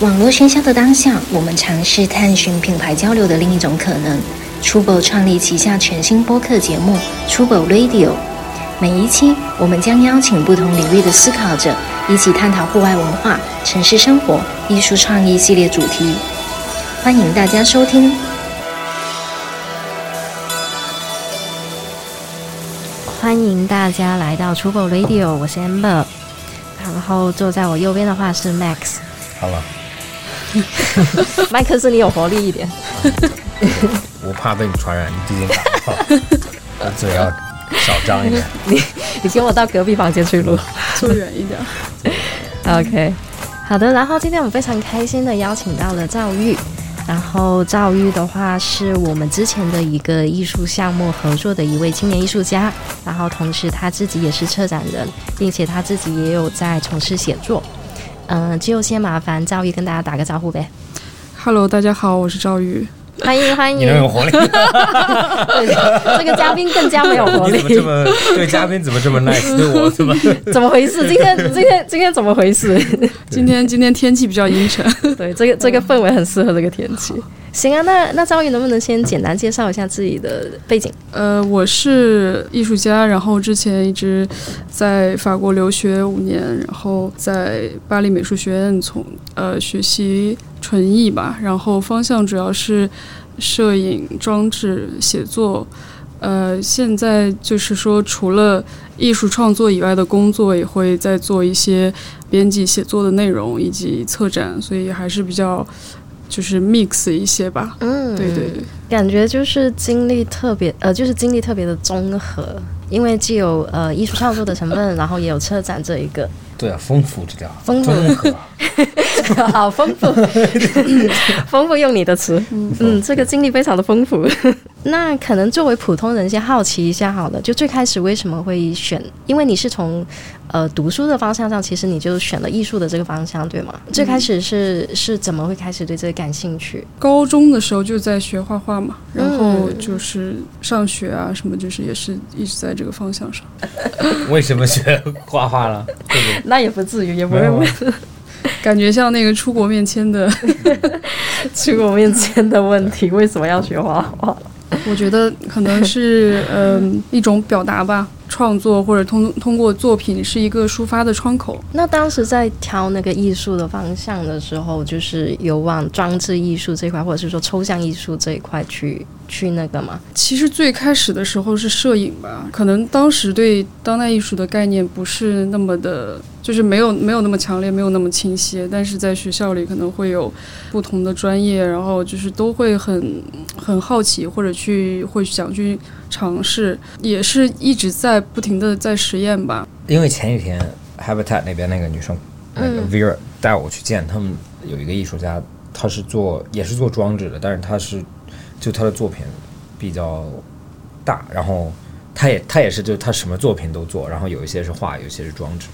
网络喧嚣的当下，我们尝试探寻品牌交流的另一种可能。初宝创立旗下全新播客节目《初宝 Radio》，每一期我们将邀请不同领域的思考者，一起探讨户外文化、城市生活、艺术创意系列主题。欢迎大家收听。欢迎大家来到初宝 Radio，我是 Amber，然后坐在我右边的话是 Max。好了。麦克斯，你有活力一点。我怕被你传染，你毕竟打我嘴要少张一点。你你跟我到隔壁房间去录，坐远一点。OK，好的。然后今天我们非常开心的邀请到了赵玉。然后赵玉的话是我们之前的一个艺术项目合作的一位青年艺术家。然后同时他自己也是策展人，并且他自己也有在从事写作。嗯，就先麻烦赵玉跟大家打个招呼呗。Hello，大家好，我是赵玉，欢迎欢迎。你有活力。这个嘉宾更加没有活力。怎么这么对嘉宾怎么这么 nice？对我怎么怎么回事？今天今天今天怎么回事？今天今天天气比较阴沉，对这个这个氛围很适合这个天气。行啊，那那赵宇能不能先简单介绍一下自己的背景？呃，我是艺术家，然后之前一直在法国留学五年，然后在巴黎美术学院从呃学习纯艺吧，然后方向主要是摄影、装置、写作。呃，现在就是说，除了艺术创作以外的工作，也会在做一些编辑、写作的内容以及策展，所以还是比较。就是 mix 一些吧，嗯，对对对，感觉就是经历特别，呃，就是经历特别的综合，因为既有呃艺术创作的成分，然后也有策展这一个，对啊，丰富这叫丰富，好丰富，丰富用你的词，嗯，这个经历非常的丰富。那可能作为普通人先好奇一下，好了，就最开始为什么会选？因为你是从。呃，读书的方向上，其实你就选了艺术的这个方向，对吗？最开始是是怎么会开始对这个感兴趣？高中的时候就在学画画嘛，然后就是上学啊什么，就是也是一直在这个方向上。为什么学画画了？那也不至于，也不会问。感觉像那个出国面签的 出国面签的问题，为什么要学画画？我觉得可能是嗯一种表达吧。创作或者通通过作品是一个抒发的窗口。那当时在挑那个艺术的方向的时候，就是有往装置艺术这块，或者是说抽象艺术这一块去去那个吗？其实最开始的时候是摄影吧，可能当时对当代艺术的概念不是那么的。就是没有没有那么强烈，没有那么清晰，但是在学校里可能会有不同的专业，然后就是都会很很好奇，或者去会想去尝试，也是一直在不停的在实验吧。因为前几天 Habitat 那边那个女生那个 Vera 带我去见他们，有一个艺术家，他是做也是做装置的，但是他是就他的作品比较大，然后他也他也是就他什么作品都做，然后有一些是画，有一些是装置。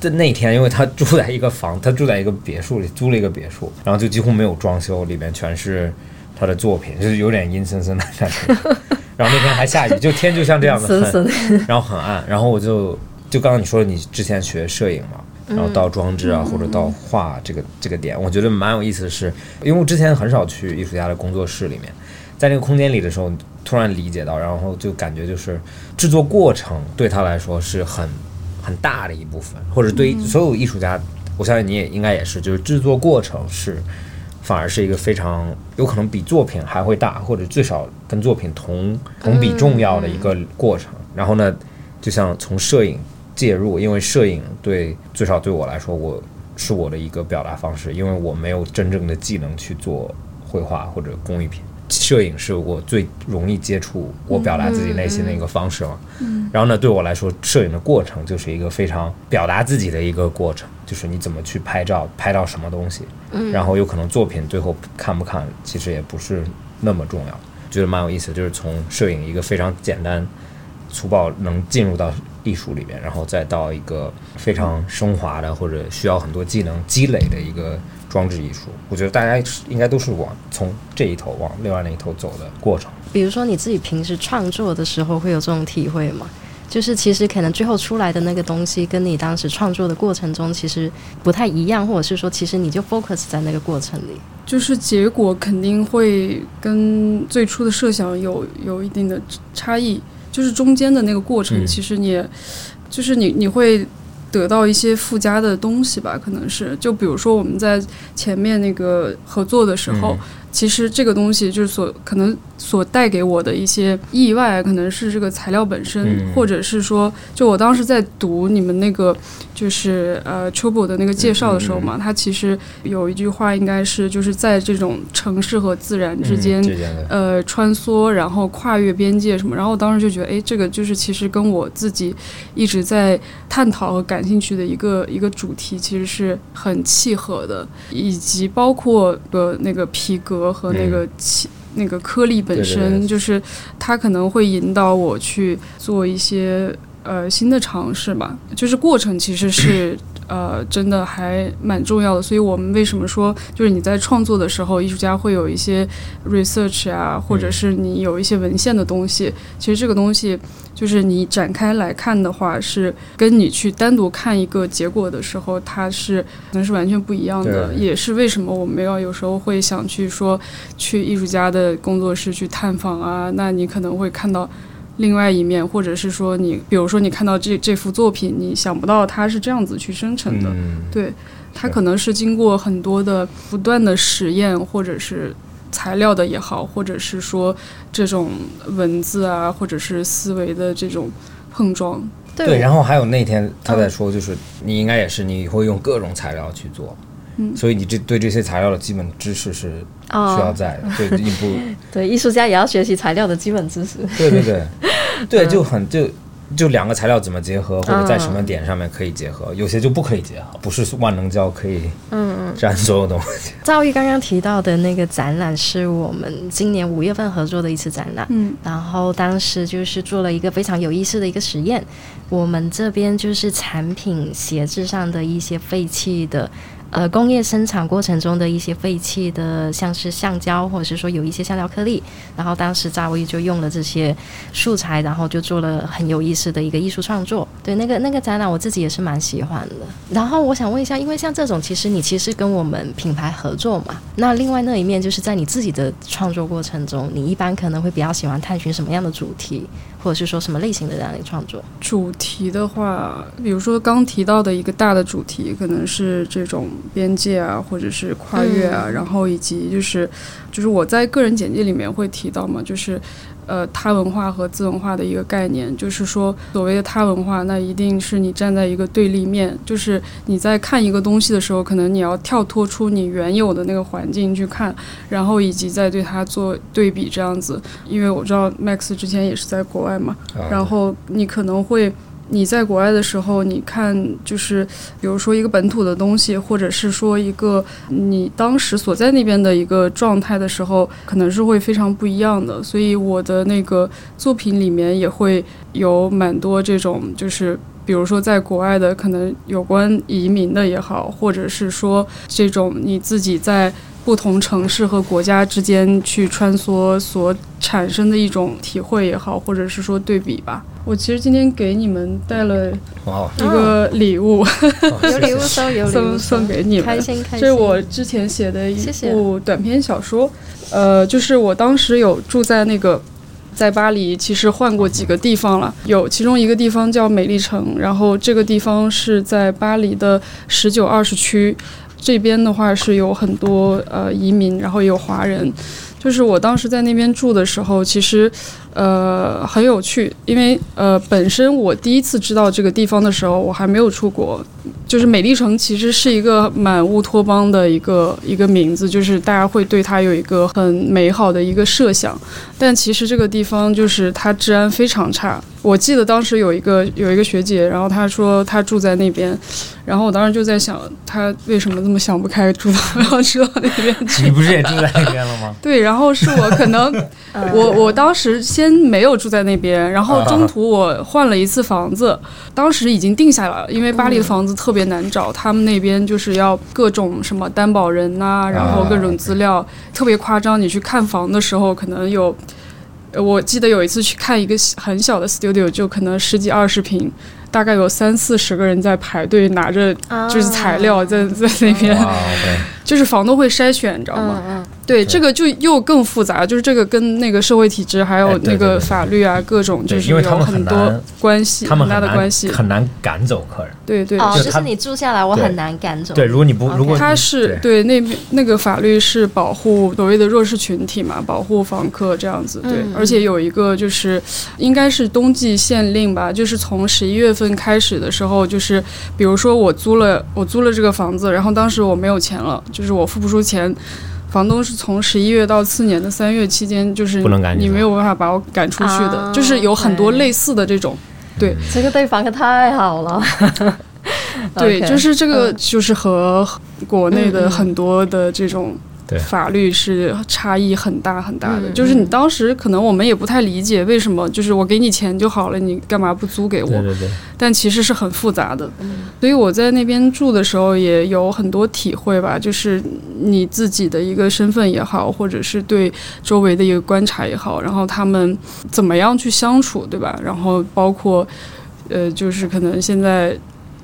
在那天，因为他住在一个房，他住在一个别墅里，租了一个别墅，然后就几乎没有装修，里面全是他的作品，就是有点阴森森的感觉。然后那天还下雨，就天就像这样的，然后很暗。然后我就就刚刚你说你之前学摄影嘛，然后到装置啊或者到画这个这个点，我觉得蛮有意思的是，因为我之前很少去艺术家的工作室里面，在那个空间里的时候，突然理解到，然后就感觉就是制作过程对他来说是很。很大的一部分，或者对所有艺术家，我相信你也应该也是，就是制作过程是，反而是一个非常有可能比作品还会大，或者最少跟作品同同比重要的一个过程。然后呢，就像从摄影介入，因为摄影对最少对我来说，我是我的一个表达方式，因为我没有真正的技能去做绘画或者工艺品。摄影是我最容易接触我表达自己内心的一个方式嘛。嗯。然后呢，对我来说，摄影的过程就是一个非常表达自己的一个过程，就是你怎么去拍照，拍到什么东西。嗯。然后有可能作品最后看不看，其实也不是那么重要。觉得蛮有意思，就是从摄影一个非常简单、粗暴能进入到艺术里面，然后再到一个非常升华的或者需要很多技能积累的一个。装置艺术，我觉得大家应该都是往从这一头往另外那一头走的过程。比如说你自己平时创作的时候会有这种体会吗？就是其实可能最后出来的那个东西，跟你当时创作的过程中其实不太一样，或者是说，其实你就 focus 在那个过程里。就是结果肯定会跟最初的设想有有一定的差异，就是中间的那个过程，其实你，就是你你会。得到一些附加的东西吧，可能是就比如说我们在前面那个合作的时候。其实这个东西就是所可能所带给我的一些意外，可能是这个材料本身，或者是说，就我当时在读你们那个就是呃 t r o u b l e 的那个介绍的时候嘛，它其实有一句话应该是就是在这种城市和自然之间呃穿梭，然后跨越边界什么，然后我当时就觉得，哎，这个就是其实跟我自己一直在探讨和感兴趣的一个一个主题，其实是很契合的，以及包括的那个皮革。和那个气那个颗粒本身，就是它可能会引导我去做一些呃新的尝试吧。就是过程其实是呃真的还蛮重要的。所以我们为什么说，就是你在创作的时候，艺术家会有一些 research 啊，或者是你有一些文献的东西。其实这个东西。就是你展开来看的话，是跟你去单独看一个结果的时候，它是可能是完全不一样的。也是为什么我们要有时候会想去说去艺术家的工作室去探访啊？那你可能会看到另外一面，或者是说你，比如说你看到这这幅作品，你想不到它是这样子去生成的。对，它可能是经过很多的不断的实验，或者是。材料的也好，或者是说这种文字啊，或者是思维的这种碰撞。对，然后还有那天他在说，就是你应该也是，你会用各种材料去做，嗯，所以你这对这些材料的基本知识是需要在的，对，一步。对，艺术家也要学习材料的基本知识。对对对，对，就很就。就两个材料怎么结合，或者在什么点上面可以结合，有些就不可以结合，不是万能胶可以嗯粘所有东西。赵毅刚刚提到的那个展览是我们今年五月份合作的一次展览，嗯，然后当时就是做了一个非常有意思的一个实验，我们这边就是产品鞋子上的一些废弃的。呃，工业生产过程中的一些废弃的，像是橡胶，或者是说有一些橡胶颗粒，然后当时扎威就用了这些素材，然后就做了很有意思的一个艺术创作。对，那个那个展览我自己也是蛮喜欢的。然后我想问一下，因为像这种，其实你其实跟我们品牌合作嘛，那另外那一面就是在你自己的创作过程中，你一般可能会比较喜欢探寻什么样的主题？或者是说什么类型的这样的创作主题的话，比如说刚提到的一个大的主题，可能是这种边界啊，或者是跨越啊，然后以及就是就是我在个人简介里面会提到嘛，就是。呃，他文化和自文化的一个概念，就是说，所谓的他文化，那一定是你站在一个对立面，就是你在看一个东西的时候，可能你要跳脱出你原有的那个环境去看，然后以及再对它做对比，这样子。因为我知道 Max 之前也是在国外嘛，然后你可能会。你在国外的时候，你看就是，比如说一个本土的东西，或者是说一个你当时所在那边的一个状态的时候，可能是会非常不一样的。所以我的那个作品里面也会有蛮多这种，就是比如说在国外的，可能有关移民的也好，或者是说这种你自己在不同城市和国家之间去穿梭所产生的一种体会也好，或者是说对比吧。我其实今天给你们带了一个礼物，有礼物送，有礼物送给你们，开心开心。这是我之前写的一部短篇小说，呃，就是我当时有住在那个在巴黎，其实换过几个地方了，有其中一个地方叫美丽城，然后这个地方是在巴黎的十九二十区，这边的话是有很多呃移民，然后也有华人。就是我当时在那边住的时候，其实，呃，很有趣，因为呃，本身我第一次知道这个地方的时候，我还没有出国。就是美丽城其实是一个蛮乌托邦的一个一个名字，就是大家会对它有一个很美好的一个设想，但其实这个地方就是它治安非常差。我记得当时有一个有一个学姐，然后她说她住在那边，然后我当时就在想，她为什么这么想不开，住到要住到那边去？你不是也住在那边了吗？对，然后是我可能，我我当时先没有住在那边，然后中途我换了一次房子，当时已经定下来了，因为巴黎的房子特别。难找，他们那边就是要各种什么担保人呐，然后各种资料特别夸张。你去看房的时候，可能有呃我记得有一次去看一个很小的 studio，就可能十几二十平，大概有三四十个人在排队拿着就是材料在在那边，就是房东会筛选，你知道吗？嗯嗯，对，这个就又更复杂，就是这个跟那个社会体制还有那个法律啊，各种就是有很很多关系，他们很很大的关系。很难赶走客人。对对，哦，就是你住下来，我很难赶走。对，如果你不如果他是对那边那个法律是保护所谓的弱势群体嘛，保护房客这样子。对，嗯而且有一个就是应该是冬季限令吧，就是从十一月份开始的时候，就是比如说我租了我租了这个房子，然后当时我没有钱了，就是我付不出钱。房东是从十一月到次年的三月期间，就是不能赶你没有办法把我赶出去的，啊就是有很多类似的这种，对这个对房客太好了。对就是这个，嗯就是和国内的很多的这种对法律是差异很大很大的。嗯就是你当时可能我们也不太理解为什么，就是我给你钱就好了，你干嘛不租给我？对对对，但其实是很复杂的。嗯所以我在那边住的时候也有很多体会吧，就是你自己的一个身份也好，或者是对周围的一个观察也好，然后他们怎么样去相处，对吧？然后包括呃，就是可能现在。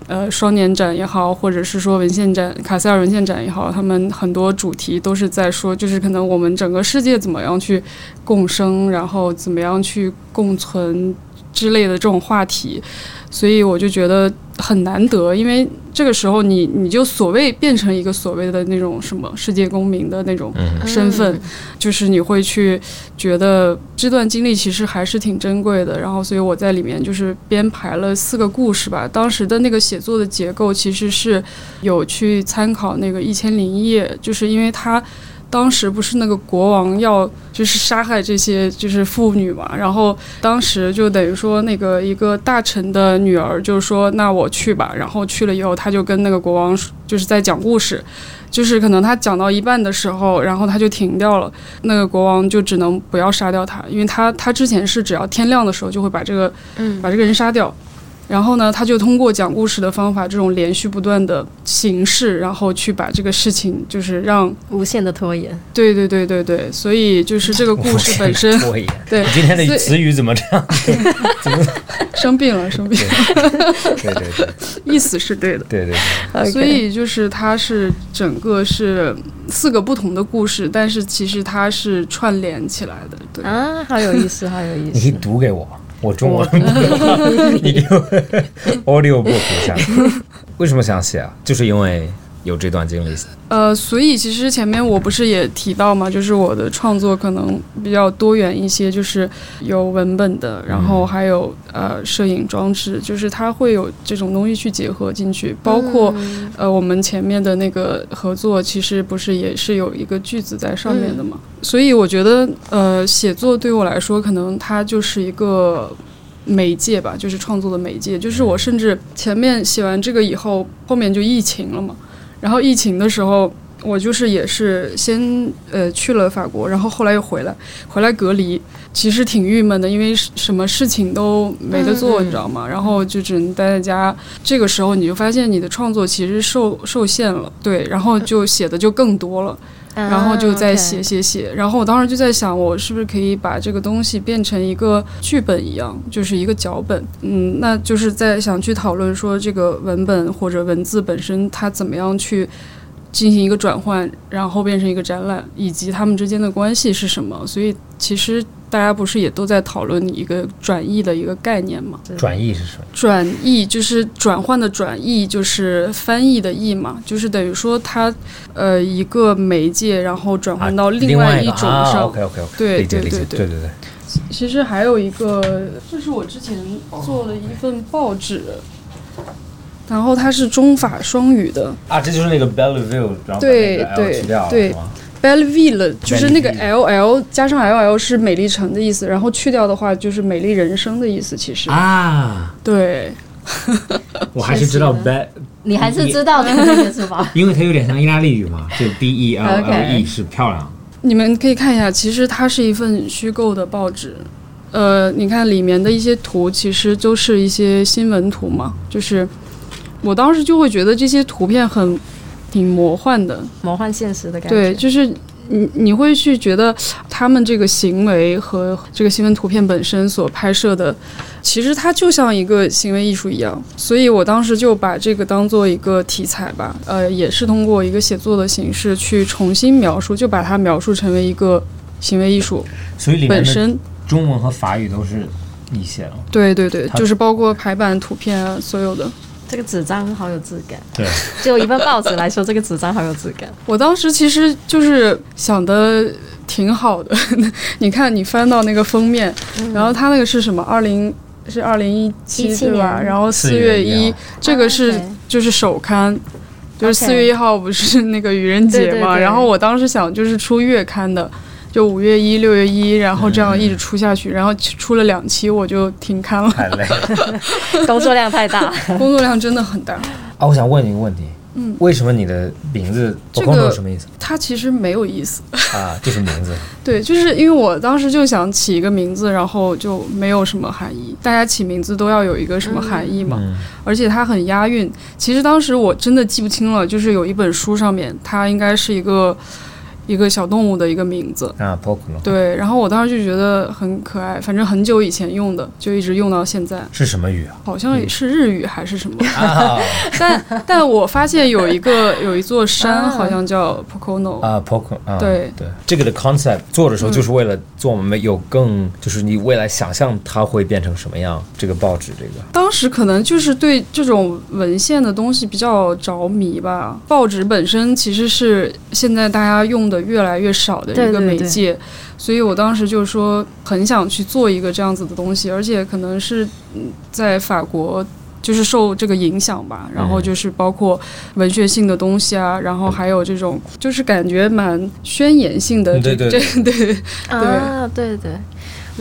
呃，双年展也好，或者是说文献展、卡塞尔文献展也好，他们很多主题都是在说，就是可能我们整个世界怎么样去共生，然后怎么样去共存之类的这种话题。所以我就觉得很难得，因为这个时候你你就所谓变成一个所谓的那种什么世界公民的那种嗯，身份，就是你会去觉得这段经历其实还是挺珍贵的。然后，所以我在里面就是编排了四个故事吧。当时的那个写作的结构其实是有去参考那个《一千零一夜》，就是因为它。当时不是那个国王要就是杀害这些就是妇女嘛，然后当时就等于说那个一个大臣的女儿就说那我去吧，然后去了以后他就跟那个国王就是在讲故事，就是可能他讲到一半的时候，然后他就停掉了，那个国王就只能不要杀掉他，因为他他之前是只要天亮的时候就会把这个嗯。把这个人杀掉。然后呢，他就通过讲故事的方法，这种连续不断的形式，然后去把这个事情，就是让无限的拖延。对对对对对，所以就是这个故事本身，拖延。对你今天的词语怎么这样？生病了，生病了，对对对意思是对的。对对对，所以就是它是整个是四个不同的故事，但是其实它是串联起来的。对，啊，好有意思，好有意思你可以。读给我，我中文不好，你给我 audio book 一下。为什么想写啊？就是因为有这段经历。呃，所以其实前面我不是也提到嘛，就是我的创作可能比较多元一些，就是有文本的，然后还有呃摄影装置，就是它会有这种东西去结合进去，包括。嗯呃，我们前面的那个合作，其实不是也是有一个句子在上面的嘛？所以我觉得，呃，写作对我来说，可能它就是一个媒介吧，就是创作的媒介。就是我甚至前面写完这个以后，后面就疫情了嘛。然后疫情的时候，我就是也是先呃去了法国，然后后来又回来，回来隔离，其实挺郁闷的，因为什什么事情都没得做，你知道吗？然后就只能待在家。这个时候你就发现你的创作其实受受限了，对，然后就写的就更多了。然后就在写啊写写，然后我当时就在想，我是不是可以把这个东西变成一个剧本一样，就是一个脚本。嗯，那就是在想去讨论说这个文本或者文字本身它怎么样去进行一个转换，然后变成一个展览，以及它们之间的关系是什么。所以其实大家不是也都在讨论一个转译的一个概念吗？转译是什么？转译就是转换的转译，就是翻译的译嘛，就是等于说它呃一个媒介，然后转换到啊另外一种一个啊上。OK OK OK，对对对对对对。其实还有一个，这是我之前做的一份报纸，然后它是中法双语的啊，这就是那个 Belleville，然后把对那个 L 对，对 Belleville，就是那个 L L 加上 L L 是美丽城的意思，然后去掉的话就是美丽人生的意思。其实，啊，对，我还是知道确实 Be，你还是知道的那个是吧？因为它有点像意大利语嘛，就 B E L L E 是漂亮。你们可以看一下，其实它是一份虚构的报纸。呃，你看里面的一些图，其实都是一些新闻图嘛。就是我当时就会觉得这些图片很挺魔幻的，魔幻现实的感觉。对，就是你你会去觉得他们这个行为和这个新闻图片本身所拍摄的，其实它就像一个行为艺术一样。所以我当时就把这个当做一个题材吧，呃，也是通过一个写作的形式去重新描述，就把它描述成为一个行为艺术所以里面本身。中文和法语都是你写了。对对对，就是包括排版、图片啊，所有的。这个纸张好有质感，对，就一份报纸来说，这个纸张好有质感。我当时其实就是想的挺好的，你看你翻到那个封面，然后它那个是什么？二零是二零一七17对吧？然后四4月月一1，这个是对就是首刊。就是四月一号不是那个愚人节嘛，对对对。然后我当时想就是出月刊的，就五月一、六月一，然后这样一直出下去，然后出了两期我就停刊了，太累了。工作量太大，工作量真的很大。啊，我想问你一个问题，嗯，为什么你的名字这个什么意思它其实没有意思，啊？就是名字。对，就是因为我当时就想起一个名字，然后就没有什么含义。大家起名字都要有一个什么含义嘛，嗯而且它很押韵。其实当时我真的记不清了，就是有一本书上面，它应该是一个一个小动物的一个名字。啊，Pocono 对，然后我当时就觉得很可爱，反正很久以前用的，就一直用到现在，是什么语啊？好像也是日语还是什么。啊 但但我发现有一个有一座山，啊好像叫 Pocono，、啊 pocon 啊，对对，这个的 concept 做的时候就是为了做我们有更，就是你未来想象它会变成什么样，这个报纸这个。当时可能就是对这种文献的东西比较着迷吧。报纸本身其实是现在大家用的越来越少的一个对对对媒介，所以我当时就说很想去做一个这样子的东西，而且可能是嗯在法国。就是受这个影响吧，然后就是包括文学性的东西啊，然后还有这种就是感觉蛮宣言性的这对对这对啊，对对。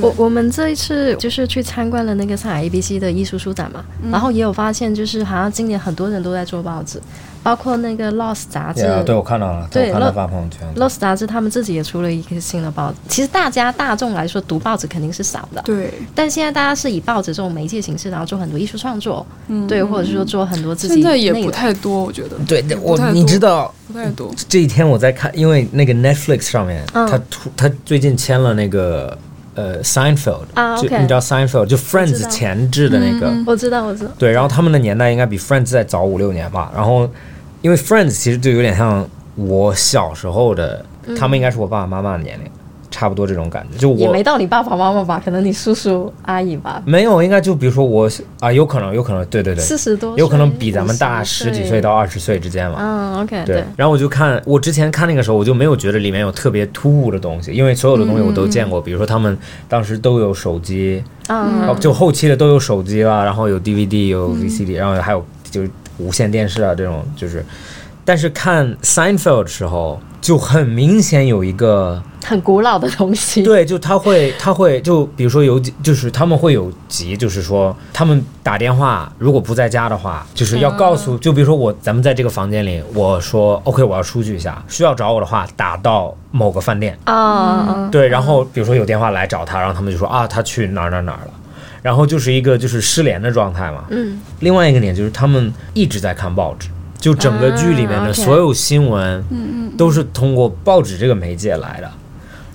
我我们这一次就是去参观了那个上海 ABC 的艺术书展嘛，然后也有发现，就是好像今年很多人都在做报纸，包括那个 Lost 杂志。对我看到了，对我看到发朋友圈。，Lost 杂志他们自己也出了一个新的报纸。其实大家大众来说，读报纸肯定是少的，对，但现在大家是以报纸这种媒介形式，然后做很多艺术创作，对，或者是说做很多自己现在也不太多，我觉得。对，我你知道不太多。这一天我在看，因为那个 Netflix 上面，嗯。他突他最近签了那个呃 Seinfeld，啊就你知道 Seinfeld 就 Friends 前置的那个，嗯我知道，我知道，对，然后他们的年代应该比 Friends 再早五六年吧。然后因为 Friends 其实就有点像我小时候的，他们应该是我爸爸妈妈的年龄，差不多这种感觉。就我也没到你爸爸妈妈吧，可能你叔叔阿姨吧，没有，应该就比如说我啊，有可能，有可能，对对对，四十多，有可能比咱们大十几岁到二十岁之间嘛。嗯，OK，对，然后我就看，我之前看那个时候，我就没有觉得里面有特别突兀的东西，因为所有的东西我都见过，比如说他们当时都有手机，就后期的都有手机啦，然后有 DVD 有 VCD，、然后还有就是无线电视啊这种，就是，但是看 Seinfeld 的时候，就很明显有一个，很古老的东西，对，就他会他会就比如说有，就是他们会有急，就是说他们打电话如果不在家的话，就是要告诉，就比如说我咱们在这个房间里，我说 OK 我要出去一下，需要找我的话打到某个饭店，啊啊，对，然后比如说有电话来找他，然后他们就说啊，他去哪儿哪儿哪儿了，然后就是一个就是失联的状态嘛。嗯，另外一个点就是他们一直在看报纸，就整个剧里面啊的所有新闻，都是通过报纸这个媒介来的。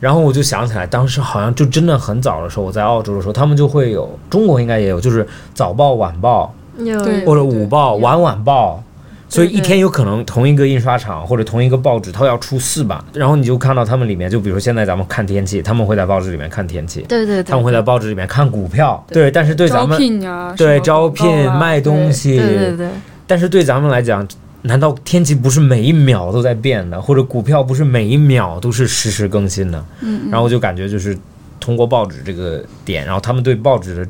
然后我就想起来，当时好像就真的很早的时候，我在澳洲的时候，他们就会有，中国应该也有，就是早报、晚报对或者午报、晚晚报。所以一天有可能同一个印刷厂或者同一个报纸，它要出四版，然后你就看到他们里面，就比如说现在咱们看天气，他们会在报纸里面看天气，对对对，他们会在报纸里面看股票，对，但是对咱们，对招聘卖东西，对对对，但是对咱们来讲，难道天气不是每一秒都在变的，或者股票不是每一秒都是实时更新的？嗯，然后我就感觉就是通过报纸这个点，然后他们对报纸的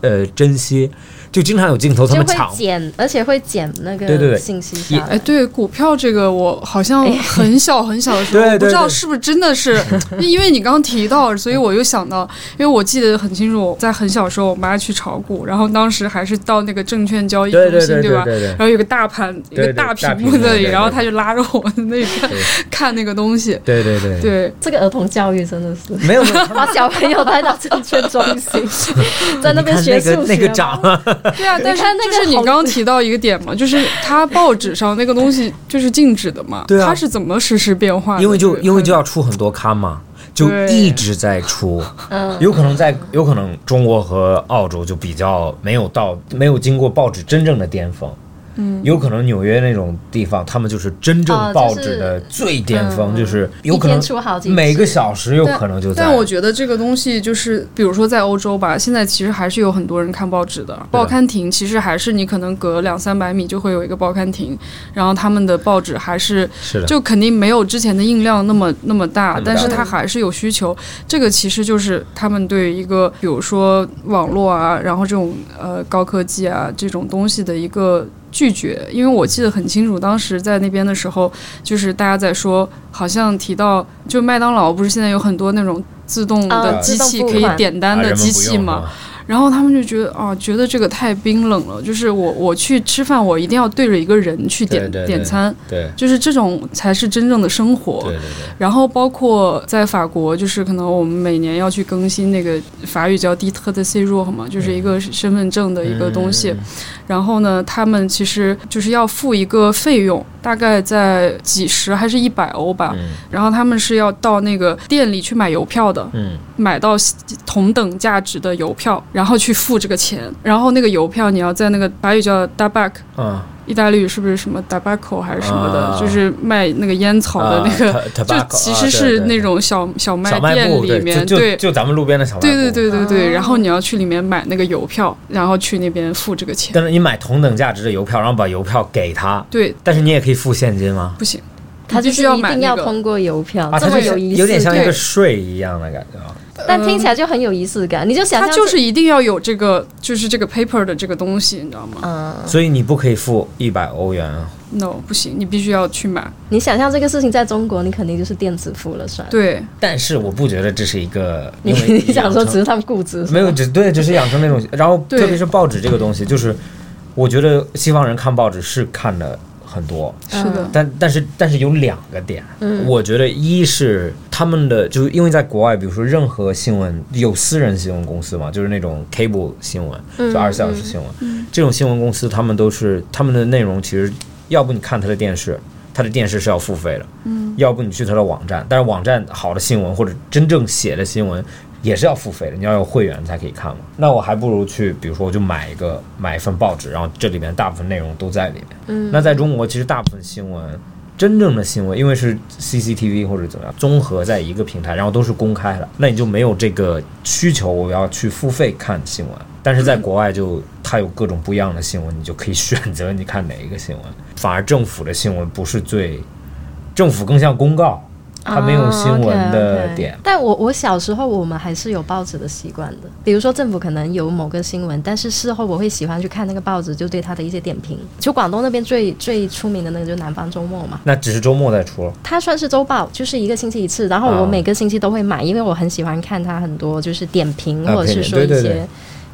呃珍惜，就经常有镜头他们抢，剪，而且会剪那对对对。个信息下哎，对股票这个，我好像很小很小的时候，我不知道是不是真的是，因为你刚刚提到，所以我又想到，因为我记得很清楚，我在很小时候，我妈去炒股，然后当时还是到那个证券交易中心对心，吧？对对对。然后有个大盘，一个大大屏幕那里，然后他就拉着我在那边看那个东西。对对对，对，这个儿童教育真的是没有。把小朋友带到证券中心，在那边学数学那个 对啊，但是那个就是你刚刚提到一个点嘛，就是它报纸上那个东西就是静止的嘛，对啊它是怎么实时变化的？因为就因为就要出很多刊嘛，就一直在出。嗯，有可能在，有可能中国和澳洲就比较没有到，没有经过报纸真正的巅峰。嗯，有可能纽约那种地方，他们就是真正哦报纸的最巅峰，嗯就是有可一能天出好几每个小时有可能就在。但我觉得这个东西就是，比如说在欧洲吧，现在其实还是有很多人看报纸的。报刊亭其实还是你可能隔两三百米就会有一个报刊亭，然后他们的报纸还是是的，就肯定没有之前的印量那么那么大，那么大但是它还是有需求。这个其实就是他们对一个比如说网络啊，然后这种呃高科技啊这种东西的一个。拒绝，因为我记得很清楚，当时在那边的时候，就是大家在说，好像提到，就麦当劳不是现在有很多那种自动的啊机器可以点单的机器嘛，用是吧然后他们就觉得啊，觉得这个太冰冷了，就是我我去吃饭，我一定要对着一个人去点点餐，对。就是这种才是真正的生活。对对对，然后包括在法国，就是可能我们每年要去更新那个法语叫 d i t de séjour 嘛，就是一个身份证的一个东西。嗯然后呢，他们其实就是要付一个费用，大概在几十还是一百欧吧。嗯。然后他们是要到那个店里去买邮票的，嗯。买到同等价值的邮票，然后去付这个钱。然后那个邮票你要在那个法语叫 d a b a c 嗯，意大利语是不是什么 d a b a c o 还是什么的，啊就是卖那个烟草的那个，啊就其实是那种小小卖店里面，就就对。就咱们路边的小卖部。对对。对对对，哦然后你要去里面买那个邮票，然后去那边付这个钱。但是你买同等价值的邮票，然后把邮票给他，对，但是你也可以付现金吗？不行，他就你必须要是一定。要通过邮票，啊，这么有仪式有点像一个税一样的感觉啊。但听起来就很有仪式感。你就想它象就是一定要有这个，就是这个 paper 的这个东西，你知道吗嗯，所以你不可以付一百欧元啊。？No，不行，你必须要去买。你想象这个事情在中国，你肯定就是电子付了算。对，但是我不觉得这是一个，你因为你想说只是他们固执？没有，只对，只是养成那种，然后特别是报纸这个东西，就是我觉得西方人看报纸是看的很多，是的，但但是但是有两个点，嗯。我觉得一是他们的，就是因为在国外，比如说任何新闻有私人新闻公司嘛，就是那种 cable 新闻，嗯。就二十四小时新闻，这种新闻公司他们都是他们的内容其实要不你看他的电视，他的电视是要付费的，嗯，要不你去他的网站，但是网站好的新闻或者真正写的新闻。也是要付费的，你要有会员才可以看嘛。那我还不如去，比如说我就买一个买一份报纸，然后这里面大部分内容都在里面。嗯那在中国，其实大部分新闻，真正的新闻，因为是 CCTV 或者怎么样，综合在一个平台，然后都是公开的，那你就没有这个需求，我要去付费看新闻。但是在国外就，它有各种不一样的新闻，你就可以选择你看哪一个新闻。反而政府的新闻不是最，政府更像公告，它没有新闻的点。但我我小时候我们还是有报纸的习惯的，比如说政府可能有某个新闻，但是事后我会喜欢去看那个报纸，就对它的一些点评。就广东那边最最出名的那个就是南方周末嘛，那只是周末在出了，它算是周报，就是一个星期一次，然后啊。我每个星期都会买，因为我很喜欢看它很多就是点评啊或者是说一些，对对。对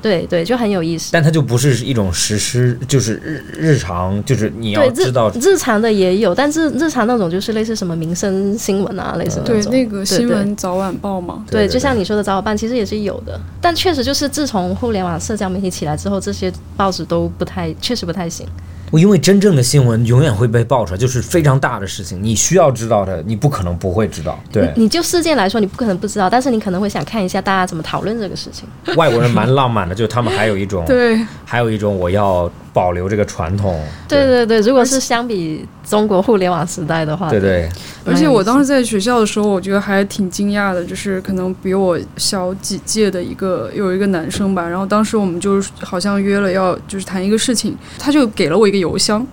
对对就很有意思。但它就不是一种实施，就是日日常，就是你要知道日常的也有，但是日常那种就是类似什么民生新闻啊，类似那种。对那个新闻早晚报嘛，对，对就像你说的早晚报，其实也是有的，但确实就是自从互联网社交媒体起来之后，这些报纸都不太，确实不太行。我因为真正的新闻永远会被爆出来，就是非常大的事情，你需要知道的，你不可能不会知道。对，你就事件来说，你不可能不知道，但是你可能会想看一下大家怎么讨论这个事情。外国人蛮浪漫的，就是他们还有一种，对，还有一种我要保留这个传统。对对对，如果是相比中国互联网时代的话，对对，而且我当时在学校的时候，我觉得还挺惊讶的，就是可能比我小几届的一个有一个男生吧，然后当时我们就是好像约了要就是谈一个事情，他就给了我一个邮箱。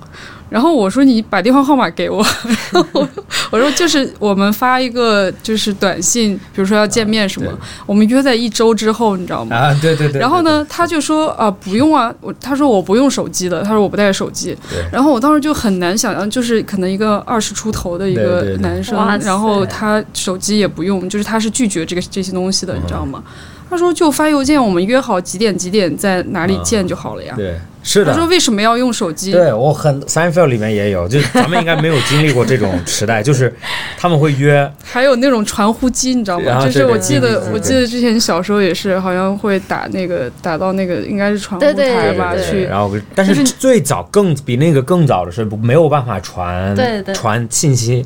然后我说你把电话号码给我，然后我我说就是我们发一个就是短信，比如说要见面什么对，我们约在一周之后，你知道吗？啊，对对对。然后呢，他就说啊，不用啊，我他说我不用手机的，他说我不带手机对。然后我当时就很难想象，就是可能一个二十出头的一个对对对男生然后他手机也不用，就是他是拒绝这个这些东西的，嗯你知道吗？他说就发邮件，我们约好几点几点在哪里见就好了呀。对，是的。他说为什么要用手机？对我很 Seinfeld 里面也有，就是咱们应该没有经历过这种时代，就是他们会约，还有那种传呼机，你知道吗？就是我记得，对对对我记得之前小时候也是，好像会打那个打到那个应该是传呼台吧，对对去然后但是最早更比那个更早的是不没有办法传对对传信息，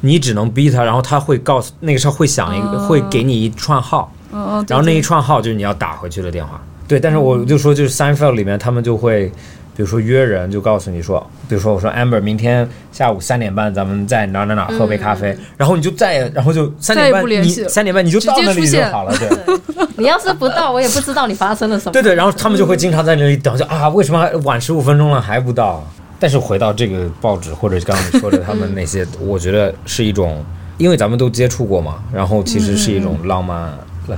你只能逼他，然后他会告诉那个时候会响一个，哦会给你一串号，然后那一串号就是你要打回去的电话。对，但是我就说，就是 Seinfeld 里面他们就会，比如说约人，就告诉你说，比如说我说 Amber，明天下午三点半咱们在哪哪哪喝杯咖啡，然后你就再也，然后就三点半你三点半你就到那里就好了，对。你要是不到，我也不知道你发生了什么。对对，然后他们就会经常在那里等，就啊，为什么晚十五分钟了还不到？但是回到这个报纸或者刚刚你说的他们那些，我觉得是一种，因为咱们都接触过嘛，然后其实是一种浪漫、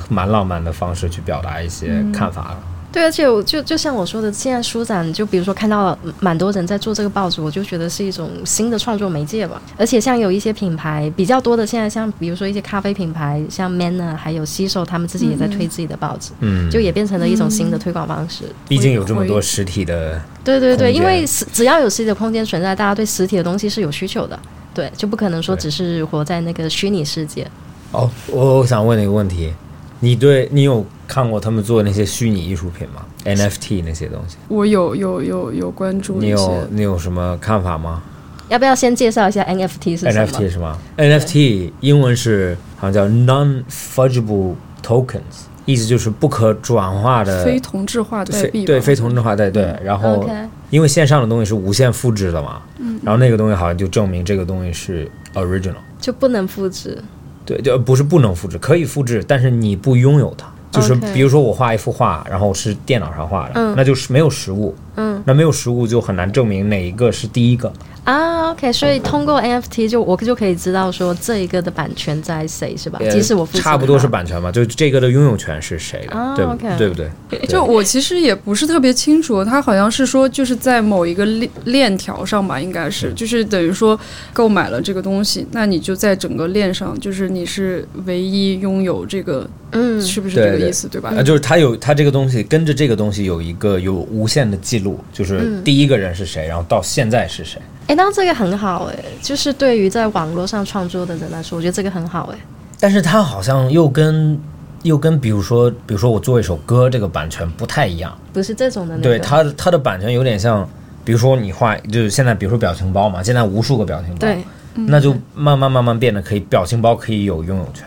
蛮浪漫的方式去表达一些看法了。对，而且我就就像我说的，现在书展就比如说看到了蛮多人在做这个报纸，我就觉得是一种新的创作媒介吧。而且像有一些品牌比较多的，现在像比如说一些咖啡品牌，像 Manner 还有西手，他们自己也在推自己的报纸，嗯，就也变成了一种新的推广方式。毕竟有这么多实体的，对对对，因为实只要有实体的空间存在，大家对实体的东西是有需求的。对，就不可能说只是活在那个虚拟世界。哦，我我想问你一个问题，你对你有看过他们做那些虚拟艺术品吗？NFT 那些东西，我有有有有关注你有，你有什么看法吗要不要先介绍一下 NFT 是什么？？NFT 是吗？NFT 英文是好像叫 non-fungible tokens，意思就是不可转化的非同质化代非币，对非同质化代对，然后因为线上的东西是无限复制的嘛，然后那个东西好像就证明这个东西是 original，就不能复制。对，就不是不能复制，可以复制，但是你不拥有它。就是比如说我画一幅画，然后是电脑上画的，嗯那就是没有实物，嗯那没有实物就很难证明哪一个是第一个。啊，OK，所以通过 NFT 就我就可以知道说这一个的版权在谁是吧？呃即使我差不多是版权嘛，就这个的拥有权是谁的，啊对不 OK 对不对？就我其实也不是特别清楚，它好像是说就是在某一个链链条上吧，应该是就是等于说购买了这个东西，那你就在整个链上，就是你是唯一拥有这个，嗯，是不是这个意思，对吧？啊，就是它有它这个东西跟着这个东西有一个有无限的记录，就是嗯第一个人是谁，然后到现在是谁。哎，那这个很好哎，就是对于在网络上创作的人来说，我觉得这个很好哎。但是它好像又跟又跟比如说比如说我做一首歌这个版权不太一样，不是这种的那个，对它它的版权有点像，比如说你画就是现在比如说表情包嘛，现在无数个表情包，对，那就慢慢慢慢变得可以表情包可以有拥有权。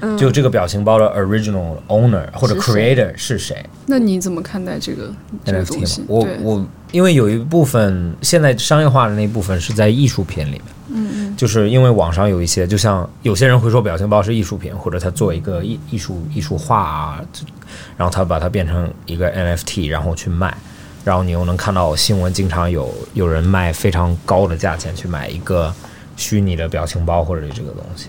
嗯就这个表情包的 original owner 或者 creator 是谁那你怎么看待这个这个 NFT 东西？？我我因为有一部分现在商业化的那一部分是在艺术品里面，嗯嗯，就是因为网上有一些，就像有些人会说表情包是艺术品，或者他做一个艺艺术艺术画啊，就然后他把它变成一个 NFT，然后去卖。然后你又能看到新闻，经常有有人卖非常高的价钱去买一个虚拟的表情包或者这个东西。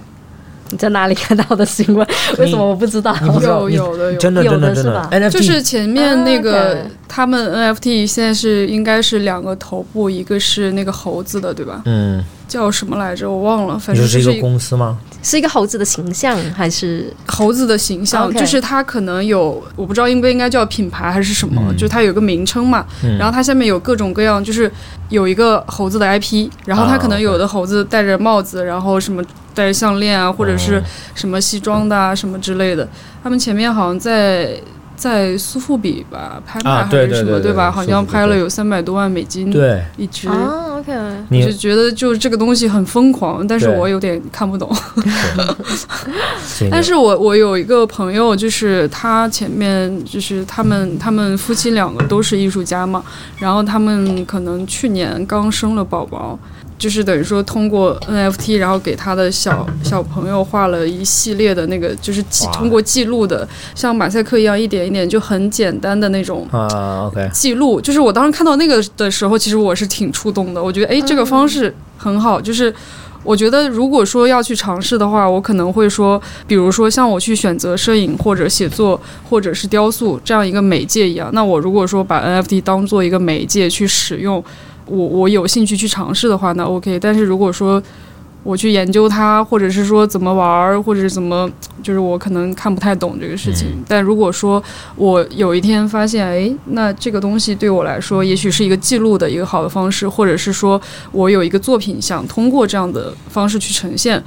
你在哪里看到的新闻？为什么我不知道？有有的有。真的有真的真的。的是吧？就是前面那个、他们 NFT 现在是应该是两个头部，一个是那个猴子的，对吧？嗯，叫什么来着？我忘了，反正就是一个公司吗？是一个猴子的形象还是猴子的形象，就是它可能有，我不知道应不应该叫品牌还是什么，嗯就是它有个名称嘛，嗯然后它下面有各种各样，就是有一个猴子的 IP，然后它可能啊有的猴子戴着帽子，然后什么戴着项链啊，或者是哦什么西装的啊什么之类的，他们前面好像在。在苏富比吧拍卖啊还是什么，对对对对吧？好像拍了有三百多万美金对，一只，啊？OK，我你就觉得就这个东西很疯狂，但是我有点看不懂。但是我我有一个朋友，就是他前面就是他们他们夫妻两个都是艺术家嘛，然后他们可能去年刚生了宝宝，就是等于说通过 NFT，然后给他的小小朋友画了一系列的那个，就是记通过记录的，像马赛克一样一点一点就很简单的那种啊，OK，记录，就是我当时看到那个的时候，其实我是挺触动的。我觉得，哎，这个方式很好。就是我觉得，如果说要去尝试的话，我可能会说，比如说像我去选择摄影或者写作或者是雕塑这样一个媒介一样，那我如果说把 NFT 当做一个媒介去使用，我我有兴趣去尝试的话，那 OK。但是如果说我去研究它，或者是说怎么玩儿，或者是怎么，就是我可能看不太懂这个事情。嗯但如果说我有一天发现，哎，那这个东西对我来说，也许是一个记录的一个好的方式，或者是说我有一个作品想通过这样的方式去呈现，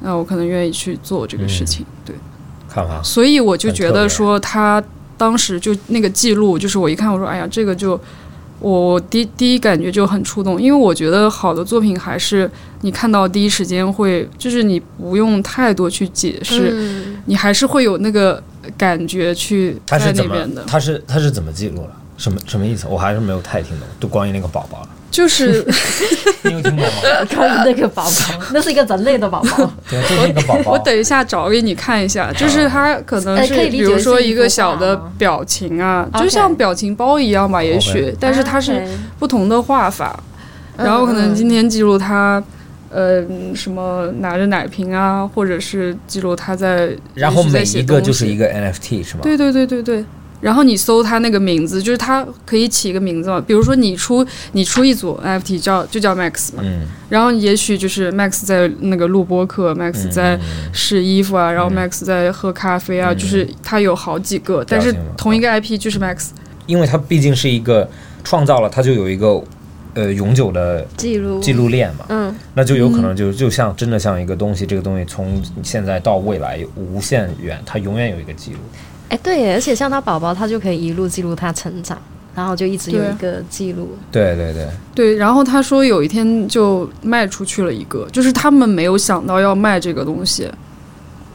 那我可能愿意去做这个事情。对，看法所以我就觉得说他当时就那个记录，就是我一看，我说，哎呀，这个就我第第一感觉就很触动，因为我觉得好的作品还是你看到第一时间会，就是你不用太多去解释，嗯你还是会有那个感觉去在他是怎么那边的。他是他是怎么记录了？什么什么意思？我还是没有太听懂，就关于那个宝宝了。就是 你有听懂吗？关于那个宝宝，那是一个人类的宝宝。对，就是那个宝宝。我等一下找给你看一下，就是它可能是哎可以理解比如说一个小的表情啊，就像表情包一样吧，也许但是它是不同的画法。嗯然后可能今天记录他，呃，什么拿着奶瓶啊，或者是记录他在，然后每一个就是一个，个 NFT 是吗？对对对对对。然后你搜他那个名字，就是他可以起一个名字嘛，比如说你出你出一组 NFT 叫就叫 Max 嘛，嗯，然后也许就是 Max 在那个录播课，Max 嗯在嗯。试衣服啊，然后嗯。Max 在喝咖啡啊，嗯。就是他有好几个，但是同一个 IP 就是 Max，因为它毕竟是一个创造了，它就有一个呃永久的记录。记录链嘛，嗯。那就有可能就就像真的像一个东西，这个东西从现在到未来无限远，它永远有一个记录。哎，对耶，而且像他宝宝，他就可以一路记录他成长，然后就一直有一个记录。对对对，对，然后他说有一天就卖出去了一个，就是他们没有想到要卖这个东西，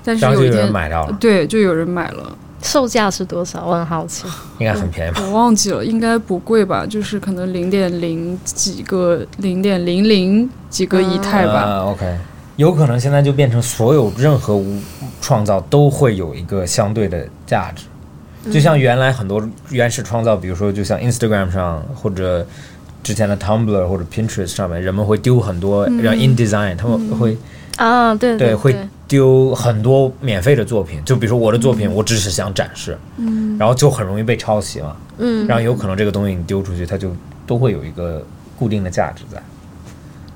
但是有一天，买到了，对，就有人买了，售价是多少？我很好奇。应该很便宜吧？我忘记了，应该不贵吧，就是可能零点零几个，零点零零几个以太吧。啊，OK，有可能现在就变成所有任何无创造都会有一个相对的价值，就像原来很多原始创造，比如说就像 Instagram 上或者之前的 Tumblr 或者 Pinterest 上面，人们会丢很多，让 InDesign 他们会啊，对对对。会丢很多免费的作品，就比如说我的作品，我只是想展示，嗯，然后就很容易被抄袭嘛，嗯，然后有可能这个东西你丢出去，它就都会有一个固定的价值在。